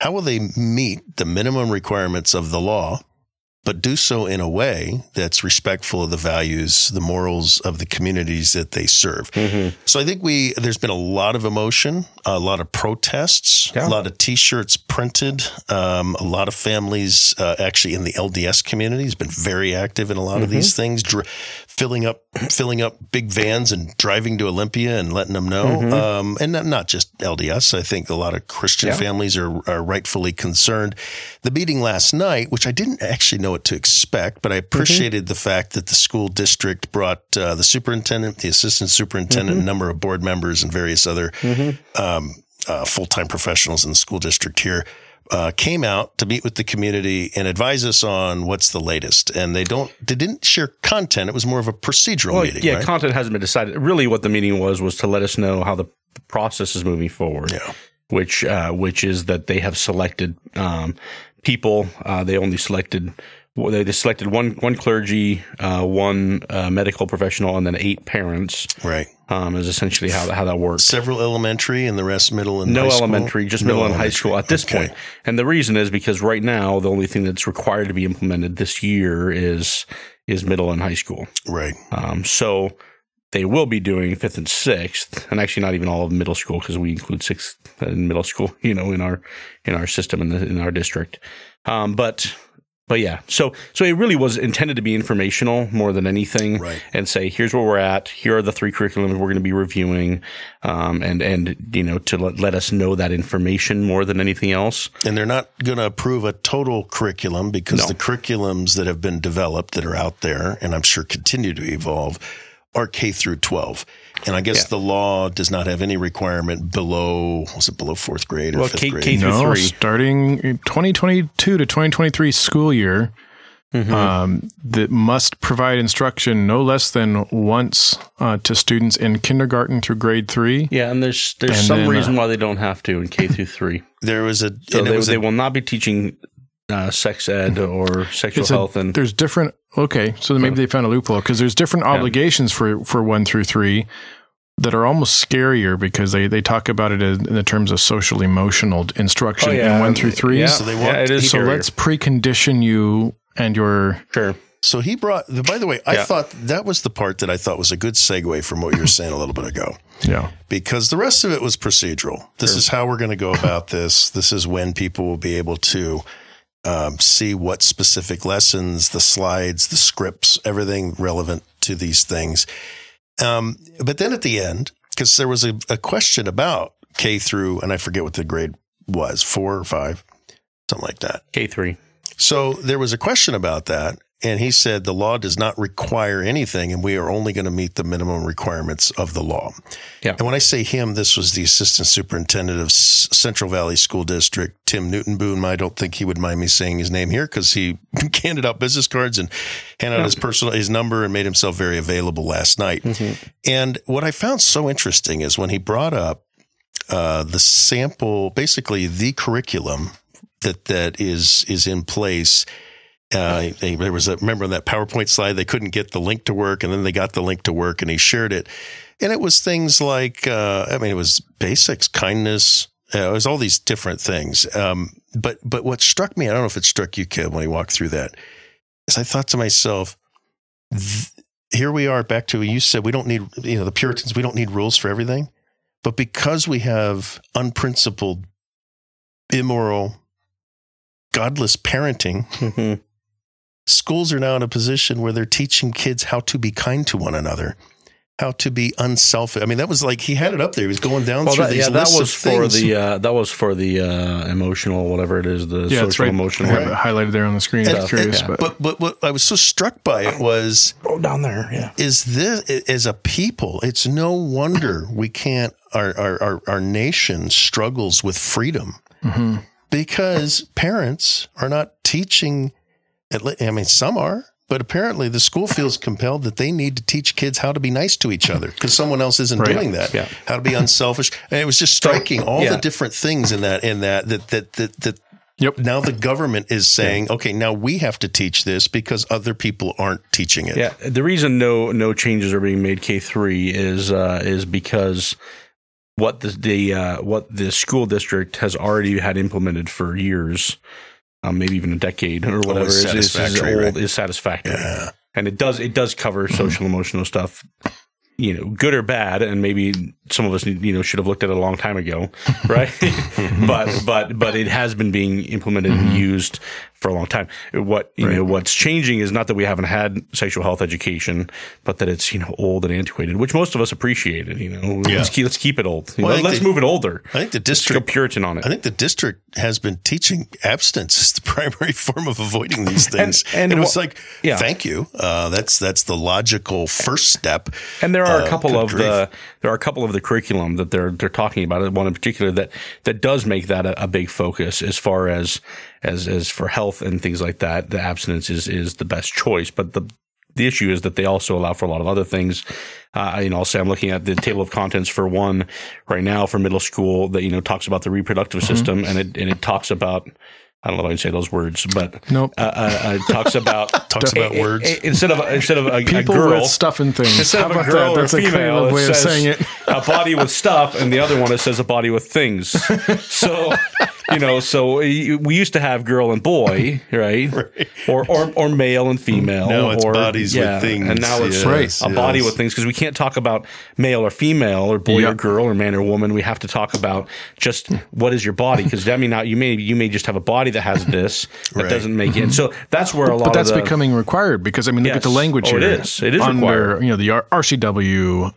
how will they meet the minimum requirements of the law but do so in a way that's respectful of the values the morals of the communities that they serve Mhm. so i think we there's been a lot of emotion a lot of protests Yeah. a lot of t-shirts printed um, a lot of families uh, actually in the lds community has been very active in a lot of Mm-hmm. these things dr- filling up filling up big vans and driving to olympia and letting them know Mm-hmm. um, and not, not just lds i think a lot of christian Yeah. families are, are rightfully concerned the meeting last night which i didn't actually know what to expect but i Mm-hmm. appreciated the fact that the school district brought uh, the superintendent the assistant superintendent Mm-hmm. a number of board members and various other um, uh, full-time professionals in the school district here uh, came out to meet with the community and advise us on what's the latest. And they don't, they didn't share content. It was more of a procedural Well, meeting, yeah, right? content hasn't been decided. Really, what the meeting was was to let us know how the process is moving forward. Yeah. Which, uh, which is that they have selected um, people. Uh, they only selected they selected one one clergy, uh, one uh, medical professional, and then eight parents. Right. Um, is essentially how how that works. Several elementary and the rest middle and No high school? elementary, just No middle and high school at this Okay. point. And the reason is because right now the only thing that's required to be implemented this year is is middle and high school. Right. Um, so they will be doing fifth and sixth, and actually not even all of middle school because we include sixth and middle school, you know, in our in our system in the in our district. Um, but but yeah, so so it really was intended to be informational more than anything, Right. and say here's where we're at. Here are the three curriculums we're going to be reviewing, um, and and you know to let, let us know that information more than anything else. And they're not going to approve a total curriculum because No. the curriculums that have been developed that are out there, and I'm sure continue to evolve, are K through 12. And I guess Yeah. the law does not have any requirement below, was it below fourth grade or Well, fifth K- grade? K through No, three. starting 2022 to 2023 school year, Mm-hmm. um, that must provide instruction no less than once uh, to students in kindergarten through grade three. Yeah, and there's there's And some then, uh, reason why they don't have to in K through three. There was a, So and it they, was they a, will not be teaching uh, sex ed or sexual a- health and There's different. Okay, so maybe they found a loophole because there's different obligations for for one through three that are almost scarier because they they talk about it in, in the terms of social emotional instruction Oh, yeah. in one through three. Yeah, So they want- yeah, it is So scarier. let's precondition you and your sure. so he brought, by the way, I Yeah. thought that was the part that I thought was a good segue from what you were saying a little bit ago. yeah. because the rest of it was procedural. This is how we're going to go about this. This is when people will be able to um, see what specific lessons, the slides, the scripts, everything relevant to these things. Um, but then at the end, because there was a, a question about K through, and I forget what the grade was, four or five, something like that. K three. So there was a question about that. And he said the law does not require anything, and we are only going to meet the minimum requirements of the law. Yeah. And when I say him, this was the assistant superintendent of S- Central Valley School District, Tim Newton Boone. I don't think he would mind me saying his name here because he handed out business cards and handed out his personal his number and made himself very available last night. And what I found so interesting is when he brought up uh, the sample, basically the curriculum that that is is in place. Uh, they, there was a remember on that PowerPoint slide they couldn't get the link to work, and then they got the link to work, and he shared it, and it was things like uh, I mean it was basics, kindness, uh, it was all these different things. Um, but but what struck me, I don't know if it struck you, kid, when he walked through that, is I thought to myself, here we are back to you said we don't need you know the Puritans we don't need rules for everything, but because we have unprincipled, immoral, godless parenting, Mm-hmm. Schools are now in a position where they're teaching kids how to be kind to one another, how to be unselfish. I mean, that was like he had it up there. He was going down Well, through that, these yeah, that was of for things. the uh, that was for the uh, emotional whatever it is the Yeah, social it's right. emotional. I have it highlighted there on the screen. And- I'm curious, and- but, but but what I was so struck by it was Oh, down there, yeah. is this as a people it's no wonder we can't our our our, our nation struggles with freedom Mhm. because parents are not teaching at le- I mean some are but apparently the school feels compelled that they need to teach kids how to be nice to each other because someone else isn't Right. doing that Yeah. how to be unselfish and it was just striking all yeah. the different things in that in that that that that, that Yep. now the government is saying okay now we have to teach this because other people aren't teaching it Yeah, the reason no no changes are being made K three is uh, is because what the, the uh, what the school district has already had implemented for years, um, maybe even a decade or whatever is old right? is satisfactory, yeah and it does it does cover mm-hmm. social emotional stuff. You know, good or bad, and maybe some of us, you know, should have looked at it a long time ago, right? but mm-hmm. but but it has been being implemented and mm-hmm. used for a long time. What you know, what's changing is not that we haven't had sexual health education, but that it's you know old and antiquated, which most of us appreciated. You know, let's keep let's keep it old. Well, think let's they- move it older. I think the Let's go Puritan on it. I think the district has been teaching abstinence is the primary form of avoiding these things. and And, it was wha- like, yeah. thank you. Uh, that's that's the logical first step. And there are Uh, a couple good of the there are a couple of the curriculum that they're they're talking about. One in particular that that does make that a, a big focus as far as as as for health and things like that. The abstinence is is the best choice, but the the issue is that they also allow for a lot of other things. Uh, you know, I'll say I'm looking at the table of contents for one right now for middle school that you know talks about the reproductive system and it and it talks about I don't know if I can say those words, but Nope. uh, uh, uh, talks about Talks about a- a- words. a- instead of instead of a, a People girl. with stuff and things. Instead How of a about girl that? or That's a female, creative way of saying it. a body with stuff, and the other one it says a body with things. So, you know, so we used to have girl and boy, right? Or, or or male and female. No, it's or, bodies with things. and now it's Yes, a body with things because we can't talk about male or female or boy or girl or man or woman. We have to talk about just what is your body because that mean not you may you may just have a body that has this that Right. doesn't make it. And so that's where a lot of But that's of the, becoming required because I mean, look at the language Oh, it here. is. It is under required. you know the R- RCW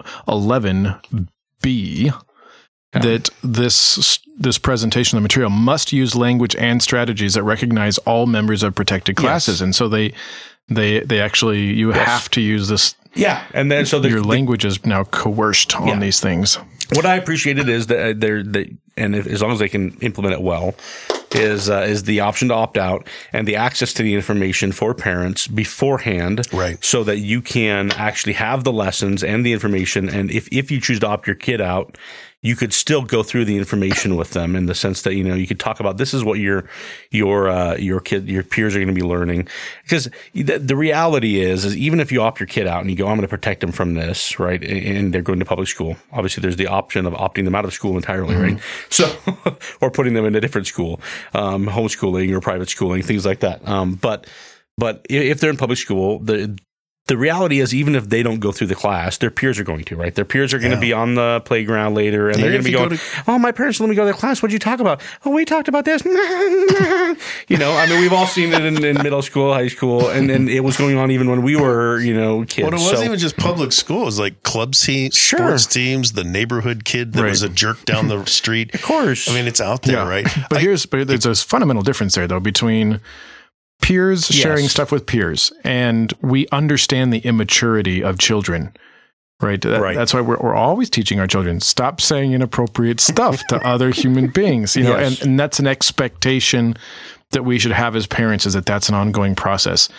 11B that this this presentation of the material must use language and strategies that recognize all members of protected classes, and so they they they actually you have to use this. yeah, and then so the, Your language is now coerced on Yeah. these things. what I appreciated is that they're that, and if, as long as they can implement it well, is uh, is the option to opt out and the access to the information for parents beforehand, Right. So that you can actually have the lessons and the information, and if if you choose to opt your kid out. You could still go through the information with them in the sense that you know you could talk about this is what your your uh, your kid your peers are going to be learning. Because the, the reality is is even if you opt your kid out and you go I'm going to protect them from this right and and they're going to public school obviously there's the option of opting them out of school entirely right? So or putting them in a different school um, homeschooling or private schooling things like that. Um, but but if they're in public school the the reality is, even if they don't go through the class, their peers are going to, right? Their peers are going to be on the playground later, and they're Even going to be going, go "Oh, my parents let me go to their class. What'd you talk about? Oh, we talked about this." you know, I mean, we've all seen it in, in middle school, high school, and, and it was going on even when we were, you know, kids. Well, it wasn't So- even just public school. It was like club teams, Sure. sports teams, the neighborhood kid that Right. was a jerk down the street. of course. I mean, it's out there, right? But here's but there's a fundamental difference there though between peers sharing stuff with peers and we understand the immaturity of children. Right? That- Right. That's why we're, we're always teaching our children stop saying inappropriate stuff to other human beings. You know, Yes. and, and that's an expectation that we should have as parents is that that's an ongoing process.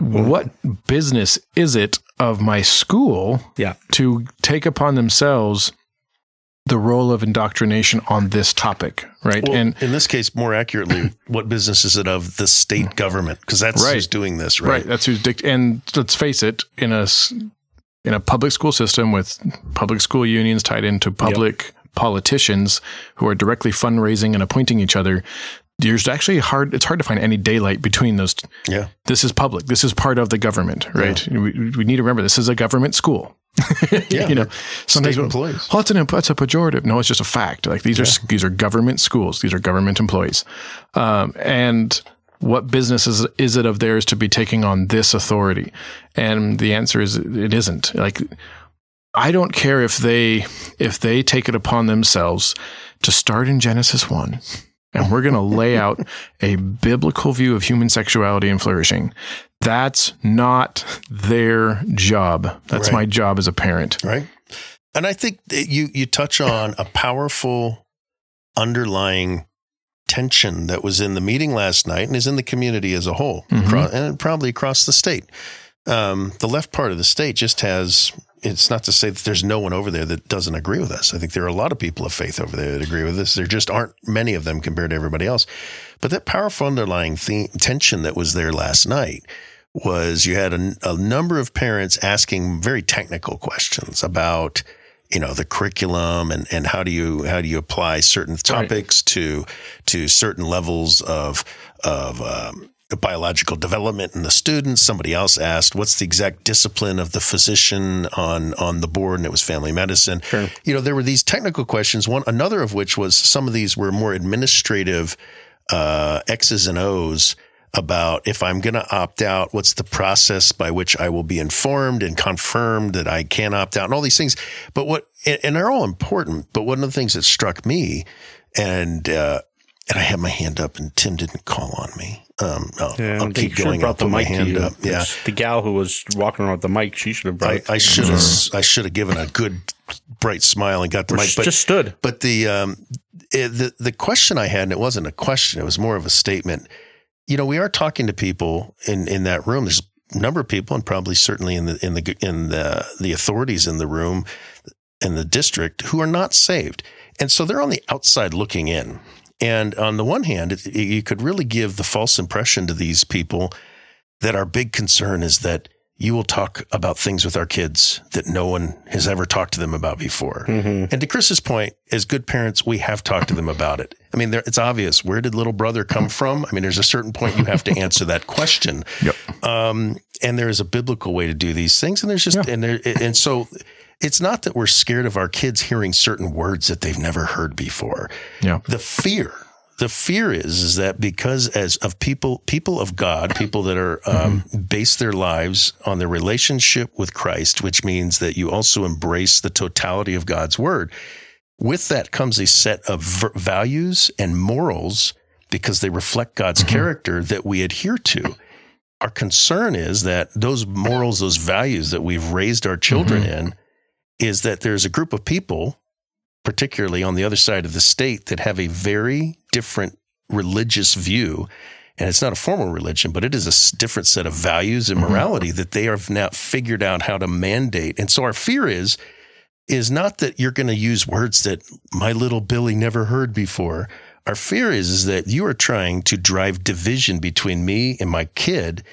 What business is it of my school Yeah. to take upon themselves the role of indoctrination on this topic, right? Well, and in this case, more accurately, what business is it of the state government? Because that's Right. who's doing this, right, right? that's who's dict- and let's face it, in a in a public school system with public school unions tied into public politicians who are directly fundraising and appointing each other, there's actually hard. It's hard to find any daylight between those. Yeah. This is public. This is part of the government, right? We, we need to remember this is a government school. Yeah. you know, sometimes State employees. Oh, it's an that's a pejorative. No, it's just a fact. Like these are these are government schools. These are government employees. Um, and what business is is it of theirs to be taking on this authority? And the answer is it isn't. Like I don't care if they if they take it upon themselves to start in Genesis one. And we're going to lay out a biblical view of human sexuality and flourishing. That's not their job. That's Right. my job as a parent. right? And I think that you you touch on a powerful underlying tension that was in the meeting last night and is in the community as a whole, Mhm. acro- and probably across the state. Um, the left part of the state just has. It's not to say that there's no one over there that doesn't agree with us. I think there are a lot of people of faith over there that agree with us. There just aren't many of them compared to everybody else. But that powerful underlying theme, tension that was there last night was you had a, a number of parents asking very technical questions about you know the curriculum and and how do you how do you apply certain topics to to certain levels of of um, biological development in the students. Somebody else asked, "What's the exact discipline of the physician on on the board?" And it was family medicine. Sure. You know, there were these technical questions. One, another of which was some of these were more administrative uh, X's and O's about if I'm going to opt out, what's the process by which I will be informed and confirmed that I can opt out and all these things. But what, and and they're all important, but one of the things that struck me and, uh, and I had my hand up and Tim didn't call on me. Um, I'll, Yeah, I'll keep going. I'll put my hand up. Yeah. It's the gal who was walking around with the mic, she should have brought I. I should have, I should have given a good bright smile and got the Or mic, but just stood. but the um, it, the the question I had, and it wasn't a question; it was more of a statement. You know, we are talking to people in in that room. There's a number of people, and probably certainly in the in the in the the authorities in the room in the district who are not saved, and so they're on the outside looking in. And on the one hand, it, you could really give the false impression to these people that our big concern is that you will talk about things with our kids that no one has ever talked to them about before. Mm-hmm. And to Chris's point, as good parents, we have talked to them about it. I mean, there, it's obvious. Where did little brother come from? I mean, there's a certain point you have to answer that question. Yep. Um, and there is a biblical way to do these things. And there's just, Yeah. and there, and so it's not that we're scared of our kids hearing certain words that they've never heard before. Yeah. The fear, the fear is, is that because as of people, people of God, people that are, mm-hmm. um, base their lives on their relationship with Christ, which means that you also embrace the totality of God's word. With that comes a set of v- values and morals because they reflect God's mm-hmm. character that we adhere to. Our concern is that those morals, those values that we've raised our children mm-hmm. in, is that there's a group of people, particularly on the other side of the state, that have a very different religious view. And it's not a formal religion, but it is a different set of values and mm-hmm. morality that they have now figured out how to mandate. And so our fear is, is not that you're going to use words that my little Billy never heard before. Our fear is, is that you are trying to drive division between me and my kid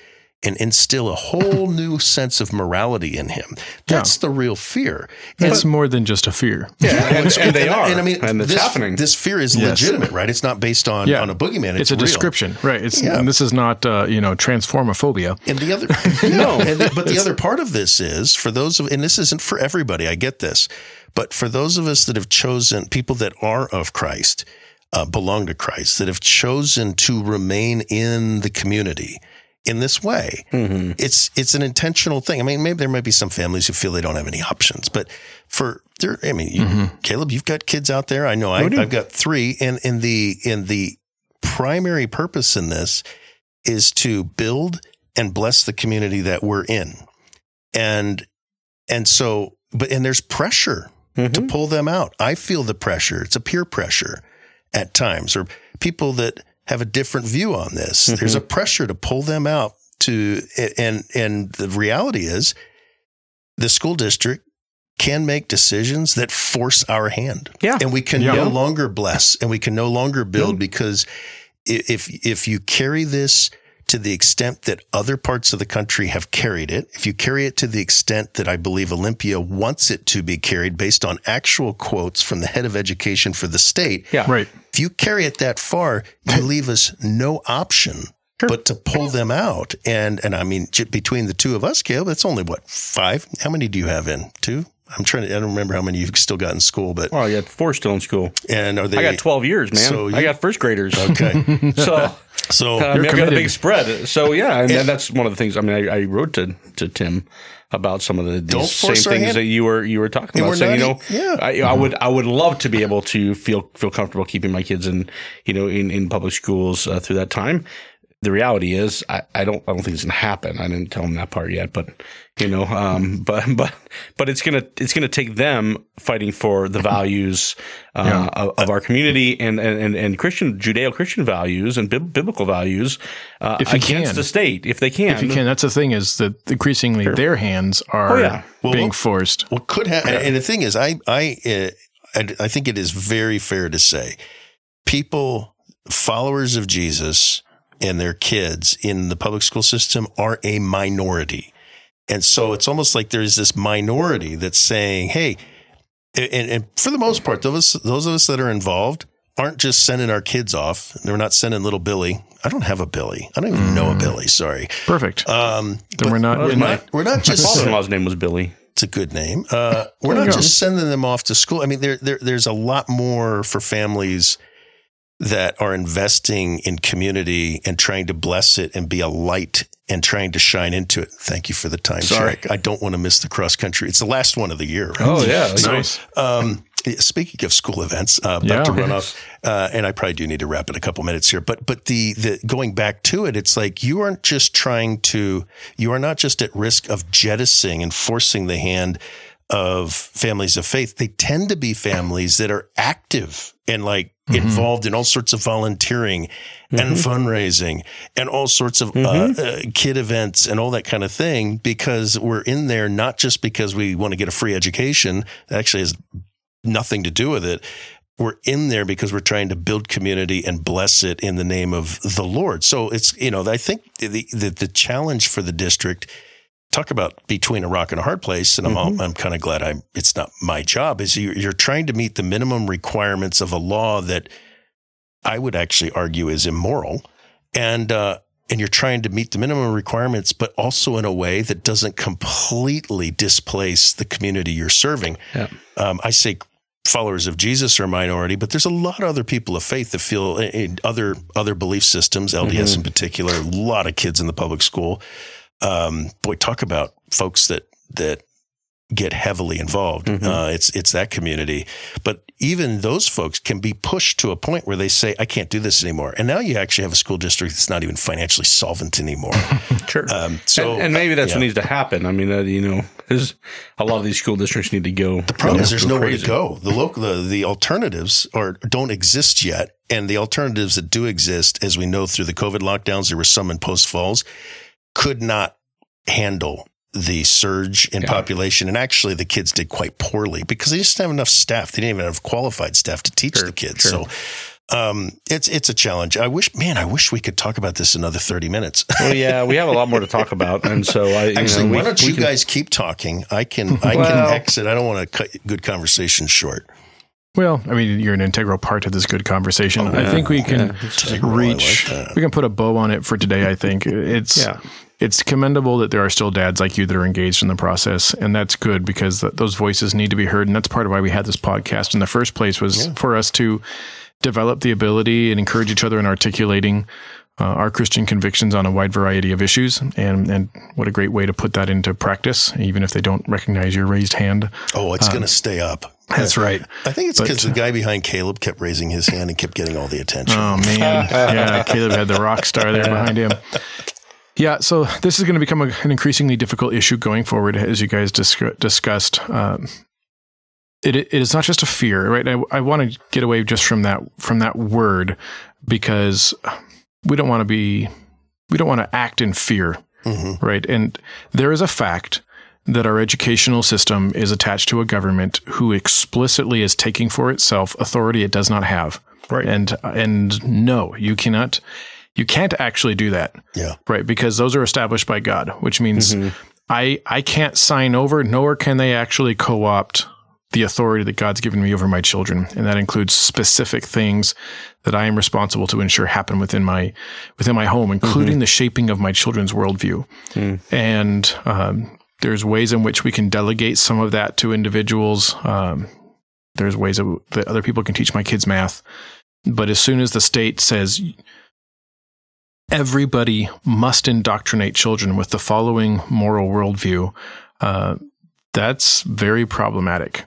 and instill a whole new sense of morality in him. That's the real fear. It's more than just a fear. Yeah, and, and they are. and I mean, and it's this, happening. This fear is Yes. legitimate, right? It's not based on, Yeah. on a boogeyman. It's, It's, a real. description, right? It's Yeah. and this is not uh, you know transformophobia. And the other, no, and the- but the other part of this is for those of, and this isn't for everybody. I get this, but for those of us that have chosen people that are of Christ, uh, belong to Christ, that have chosen to remain in the community in this way, Mm-hmm. it's it's an intentional thing. I mean, maybe there might be some families who feel they don't have any options, but for there, I mean, you, Caleb, you've got kids out there. I know I, I've got three, and in the in the primary purpose in this is to build and bless the community that we're in, and and so, but and there's pressure to Mhm. pull them out. I feel the pressure. It's a peer pressure at times, or people that have a different view on this. Mm-hmm. There's a pressure to pull them out to, and, and the reality is the school district can make decisions that force our hand. Yeah. And we can Yeah. no longer bless and we can no longer build mm-hmm. because if, if you carry this to the extent that other parts of the country have carried it, if you carry it to the extent that I believe Olympia wants it to be carried based on actual quotes from the head of education for the state, yeah. Right. if you carry it that far, you leave us no option but to pull them out. And and I mean, j- between the two of us, Caleb, that's only what five? How many do you have in two? I'm trying to. I don't remember how many you've still got in school, but Well, I got four still in school. and are they? I got 12 years, man. So I got first graders. Okay, So, so I mean, I've got a committed. big spread. So, yeah. And, and that's one of the things. I mean, I, I wrote to, to Tim about some of the same things that you were you were talking about. we're Saying, you know, yeah. I, I would I would love to be able to feel feel comfortable keeping my kids in you know in, in public schools uh, through that time. The reality is, I, I don't I don't think it's gonna happen. I didn't tell them that part yet, but you know, um, but but but it's gonna it's gonna take them fighting for the values uh, Yeah. of, of our community and and and Christian Judeo Christian values and biblical values uh, If against can. the state if they can. If you can, that's the thing is that increasingly their hands are Oh, yeah. being forced. what could happen? And the thing is, I I uh, I I think it is very fair to say, people followers of Jesus and their kids in the public school system are a minority. And so it's almost like there's this minority that's saying, hey, and, and for the most part, those, those of us that are involved aren't just sending our kids off. They're not sending little Billy. I don't have a Billy. I don't even know a Billy. Sorry. Perfect. Um, then we're not. We're not, we're not My just father-in-law's name was Billy. it's a good name. Uh, we're not go. just sending them off to school. I mean, there, there, there's a lot more for families that are investing in community and trying to bless it and be a light and trying to shine into it. Thank you for the time Sorry. I don't want to miss the cross country. It's the last one of the year. Right? Oh yeah, nice. Um, speaking of school events, uh, about Yeah. to run off, uh, and I probably do need to wrap in a couple minutes here. But but the the going back to it, it's like you aren't just trying to, you are not just at risk of jettisoning and forcing the hand of families of faith. They tend to be families that are active and like involved in all sorts of volunteering and fundraising and all sorts of uh, uh, kid events and all that kind of thing because we're in there not just because we want to get a free education. That actually has nothing to do with it. we're in there because we're trying to build community and bless it in the name of the Lord. So it's, you know, I think the, the, the challenge for the district, talk about between a rock and a hard place. And I'm, Mhm. I'm kind of glad I'm, it's not my job is you're, you're trying to meet the minimum requirements of a law that I would actually argue is immoral. And, uh, and you're trying to meet the minimum requirements, but also in a way that doesn't completely displace the community you're serving. Yeah. Um, I say followers of Jesus are a minority, but there's a lot of other people of faith that feel in other other belief systems, LDS in particular. A lot of kids in the public school. Um, boy, talk about folks that that get heavily involved. Mhm. Uh, it's it's that community, but even those folks can be pushed to a point where they say, "I can't do this anymore." And now you actually have a school district that's not even financially solvent anymore. Sure. Um, so, and, and maybe that's yeah. what needs to happen. I mean, uh, you know, there's a lot of these school districts need to go. The problem is there's nowhere crazy. to go. The local, the, the alternatives are don't exist yet, and the alternatives that do exist, as we know through the COVID lockdowns, there were some in Post Falls, could not handle the surge in Yeah. population. And actually, the kids did quite poorly because they just didn't have enough staff. They didn't even have qualified staff to teach Sure, the kids. sure. So. Um, it's it's a challenge. I wish, man, I wish we could talk about this another thirty minutes. Well, yeah, we have a lot more to talk about, and so I you Actually, know, we- why don't we you can- guys keep talking? I can I Well- can exit. I don't want to cut good conversation short. Well, I mean, you're an integral part of this good conversation. Oh, I think we can Yeah. Integral, I like reach. we can put a bow on it for today. I think it's Yeah. It's commendable that there are still dads like you that are engaged in the process, and that's good because th- those voices need to be heard, and that's part of why we had this podcast in the first place was Yeah. for us to develop the ability and encourage each other in articulating uh, our Christian convictions on a wide variety of issues, and and what a great way to put that into practice, even if they don't recognize your raised hand. Oh, it's going to stay up. That's right. I think it's because the guy behind Caleb kept raising his hand and kept getting all the attention. Oh man, yeah, Caleb had the rock star there behind him. Yeah, so this is going to become a, an increasingly difficult issue going forward, as you guys dis- discussed. Um, it, it is not just a fear, right? I, I want to get away just from that from that word because we don't want to be we don't want to act in fear, Mhm. right? And there is a fact that our educational system is attached to a government who explicitly is taking for itself authority it does not have. Right. And and no, you cannot you can't actually do that. Yeah. Right, because those are established by God, which means I I can't sign over, nor can they actually co-opt the authority that God's given me over my children, and that includes specific things that I am responsible to ensure happen within my within my home, including the shaping of my children's worldview. And um, there's ways in which we can delegate some of that to individuals. Um, there's ways of, that other people can teach my kids math, but as soon as the state says everybody must indoctrinate children with the following moral worldview, uh, that's very problematic.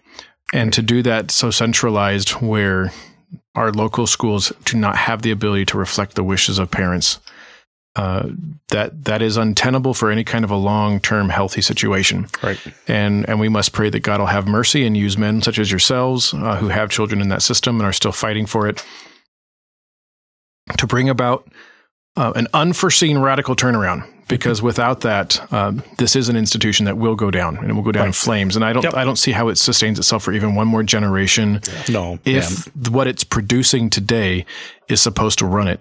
And to do that so centralized where our local schools do not have the ability to reflect the wishes of parents, uh, that that is untenable for any kind of a long term healthy situation. Right. And and we must pray that God will have mercy and use men such as yourselves uh, who have children in that system and are still fighting for it to bring about uh, an unforeseen radical turnaround. Because without that, um, this is an institution that will go down and it will go down in flames. And I don't, Yep. I don't see how it sustains itself for even one more generation No. if th- what it's producing today is supposed to run it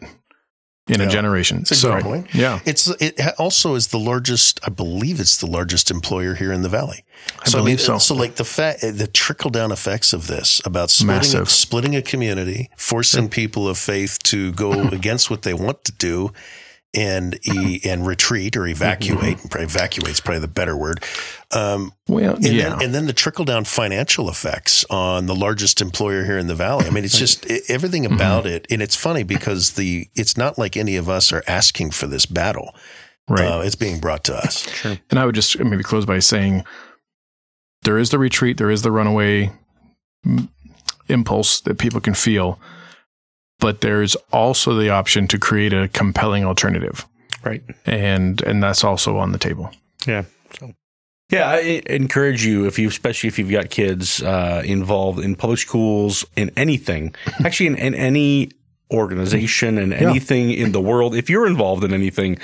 in Yeah. a generation. It's a so, point. yeah, It's it also is the largest. I believe it's the largest employer here in the valley. I believe so. So like the fa- the trickle down effects of this about splitting Massive. splitting a community, forcing people of faith to go against what they want to do. And e- and retreat or evacuate. Probably Evacuate's probably the better word. Um, well, and, yeah. then, and then the trickle down financial effects on the largest employer here in the valley. I mean, it's just i everything Mm-hmm. about it. And it's funny because the it's not like any of us are asking for this battle. right. Uh, it's being brought to us. Sure. And I would just maybe close by saying there is the retreat, there is the runaway mm, impulse that people can feel, but there's also the option to create a compelling alternative. Right. And and that's also on the table. Yeah. So. Yeah, I encourage you if you, especially if you've got kids uh, involved in public schools, in anything, actually in, in any organization and anything in the world. If you're involved in anything,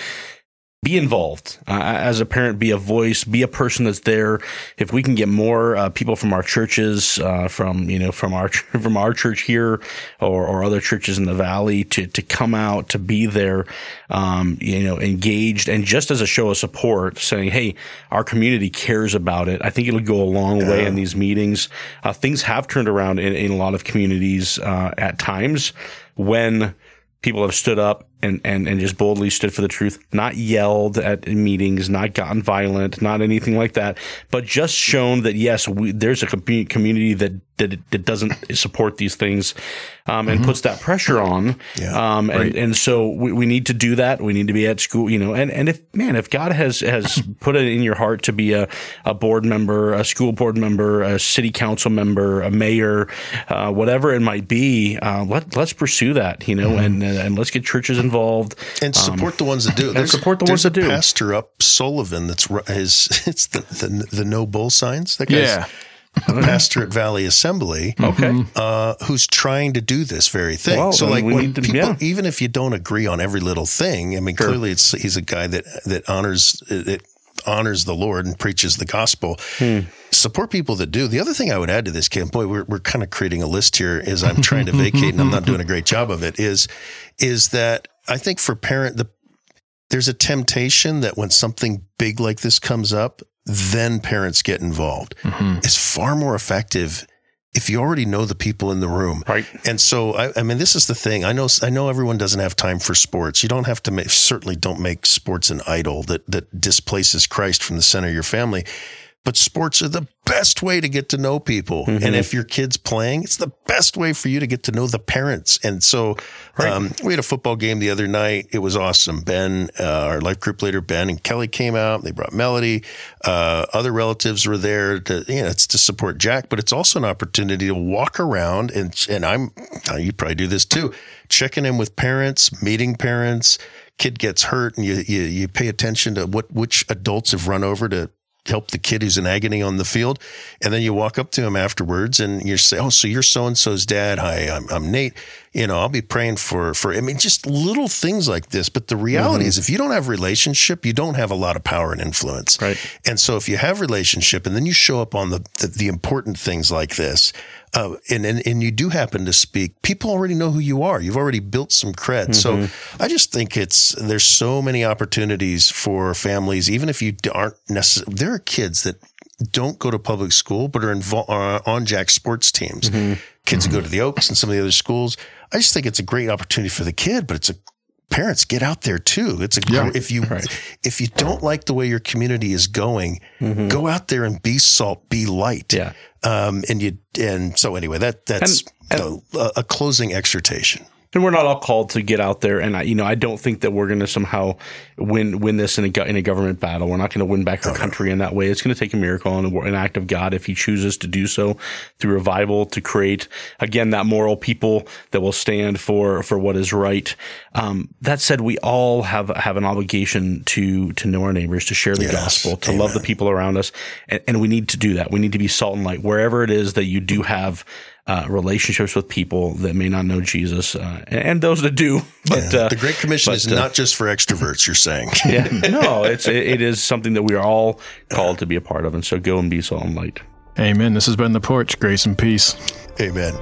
be involved uh, as a parent be a voice be a person that's there. If we can get more uh, people from our churches uh, from you know from our from our church here or, or other churches in the valley to to come out to be there um, you know engaged and just as a show of support saying hey our community cares about it. I think it'll go a long way in these meetings. Uh, things have turned around in, in a lot of communities uh, at times when people have stood up and, and, and just boldly stood for the truth, not yelled at meetings, not gotten violent, not anything like that, but just shown that yes, we, there's a community that, that, that doesn't support these things, um, and mm-hmm. puts that pressure on. Yeah, um, and, right. and so we, we need to do that. We need to be at school, you know, and, and if, man, if God has, has put it in your heart to be a, a board member, a school board member, a city council member, a mayor, uh, whatever it might be, uh, let, let's pursue that, you know, mm-hmm. and, and let's get churches involved involved and support um, the ones that do. There's, support the ones that do. Pastor up Sullivan. That's his. It's the the, the no bull signs. That guy's yeah. pastor at Valley Assembly. Okay, uh, who's trying to do this very thing. Well, so like when to, people, yeah. even if you don't agree on every little thing, I mean, sure. clearly it's he's a guy that that honors it honors the Lord and preaches the gospel. Hmm support people that do. The other thing I would add to this, Kim, boy, we're, we're kind of creating a list here as I'm trying to vacate and I'm not doing a great job of it is, is that I think for parent, the, there's a temptation that when something big like this comes up, then parents get involved. Mm-hmm. It's far more effective if you already know the people in the room. Right. And so, I, I, mean, this is the thing. I know, I know everyone doesn't have time for sports. You don't have to make, certainly don't make sports an idol that, that displaces Christ from the center of your family but sports are the best way to get to know people. Mm-hmm. And if your kid's playing, it's the best way for you to get to know the parents. And so, right. um, we had a football game the other night. It was awesome. Ben, uh, our life group leader, Ben and Kelly came out. They brought Melody. Uh, other relatives were there to, you know, it's to support Jack, but it's also an opportunity to walk around and, and I'm, you probably do this too, checking in with parents, meeting parents, kid gets hurt and you, you, you pay attention to what, which adults have run over to, help the kid who's in agony on the field. And then you walk up to him afterwards and you say, Oh, so you're so and so's dad. Hi, I'm, I'm, Nate. You know, I'll be praying for, for, I mean, just little things like this. But the reality mm-hmm. is if you don't have relationship, you don't have a lot of power and influence. Right. And so if you have relationship and then you show up on the, the, the important things like this, uh, and, and, and you do happen to speak, people already know who you are. You've already built some cred. Mm-hmm. So I just think it's, there's so many opportunities for families, even if you aren't necessarily, there are kids that don't go to public school, but are involved uh, on Jack sports teams. Mm-hmm. Kids mm-hmm. who go to the Oaks and some of the other schools. I just think it's a great opportunity for the kid, but it's a parents get out there too. It's a yeah, if you right. if you don't like the way your community is going, mm-hmm. go out there and be salt, be light. Yeah. Um, and you and so anyway, that that's and, and, a, a closing exhortation and we're not all called to get out there. And I, you know, I don't think that we're going to somehow win win this in a in a government battle. We're not going to win back our country in that way. It's going to take a miracle and an act of God if He chooses to do so through revival to create again that moral people that will stand for for what is right. Um, that said, we all have have an obligation to to know our neighbors, to share the yes. gospel, to Amen. love the people around us, and, and we need to do that. We need to be salt and light wherever it is that you do have uh, relationships with people that may not know Jesus uh, and those that do. But yeah, uh, the Great Commission but, is not uh, just for extroverts. You're saying, yeah, no, it's it, it is something that we are all called to be a part of, and so go and be salt and light. Amen. This has been the porch. Grace and peace. Amen.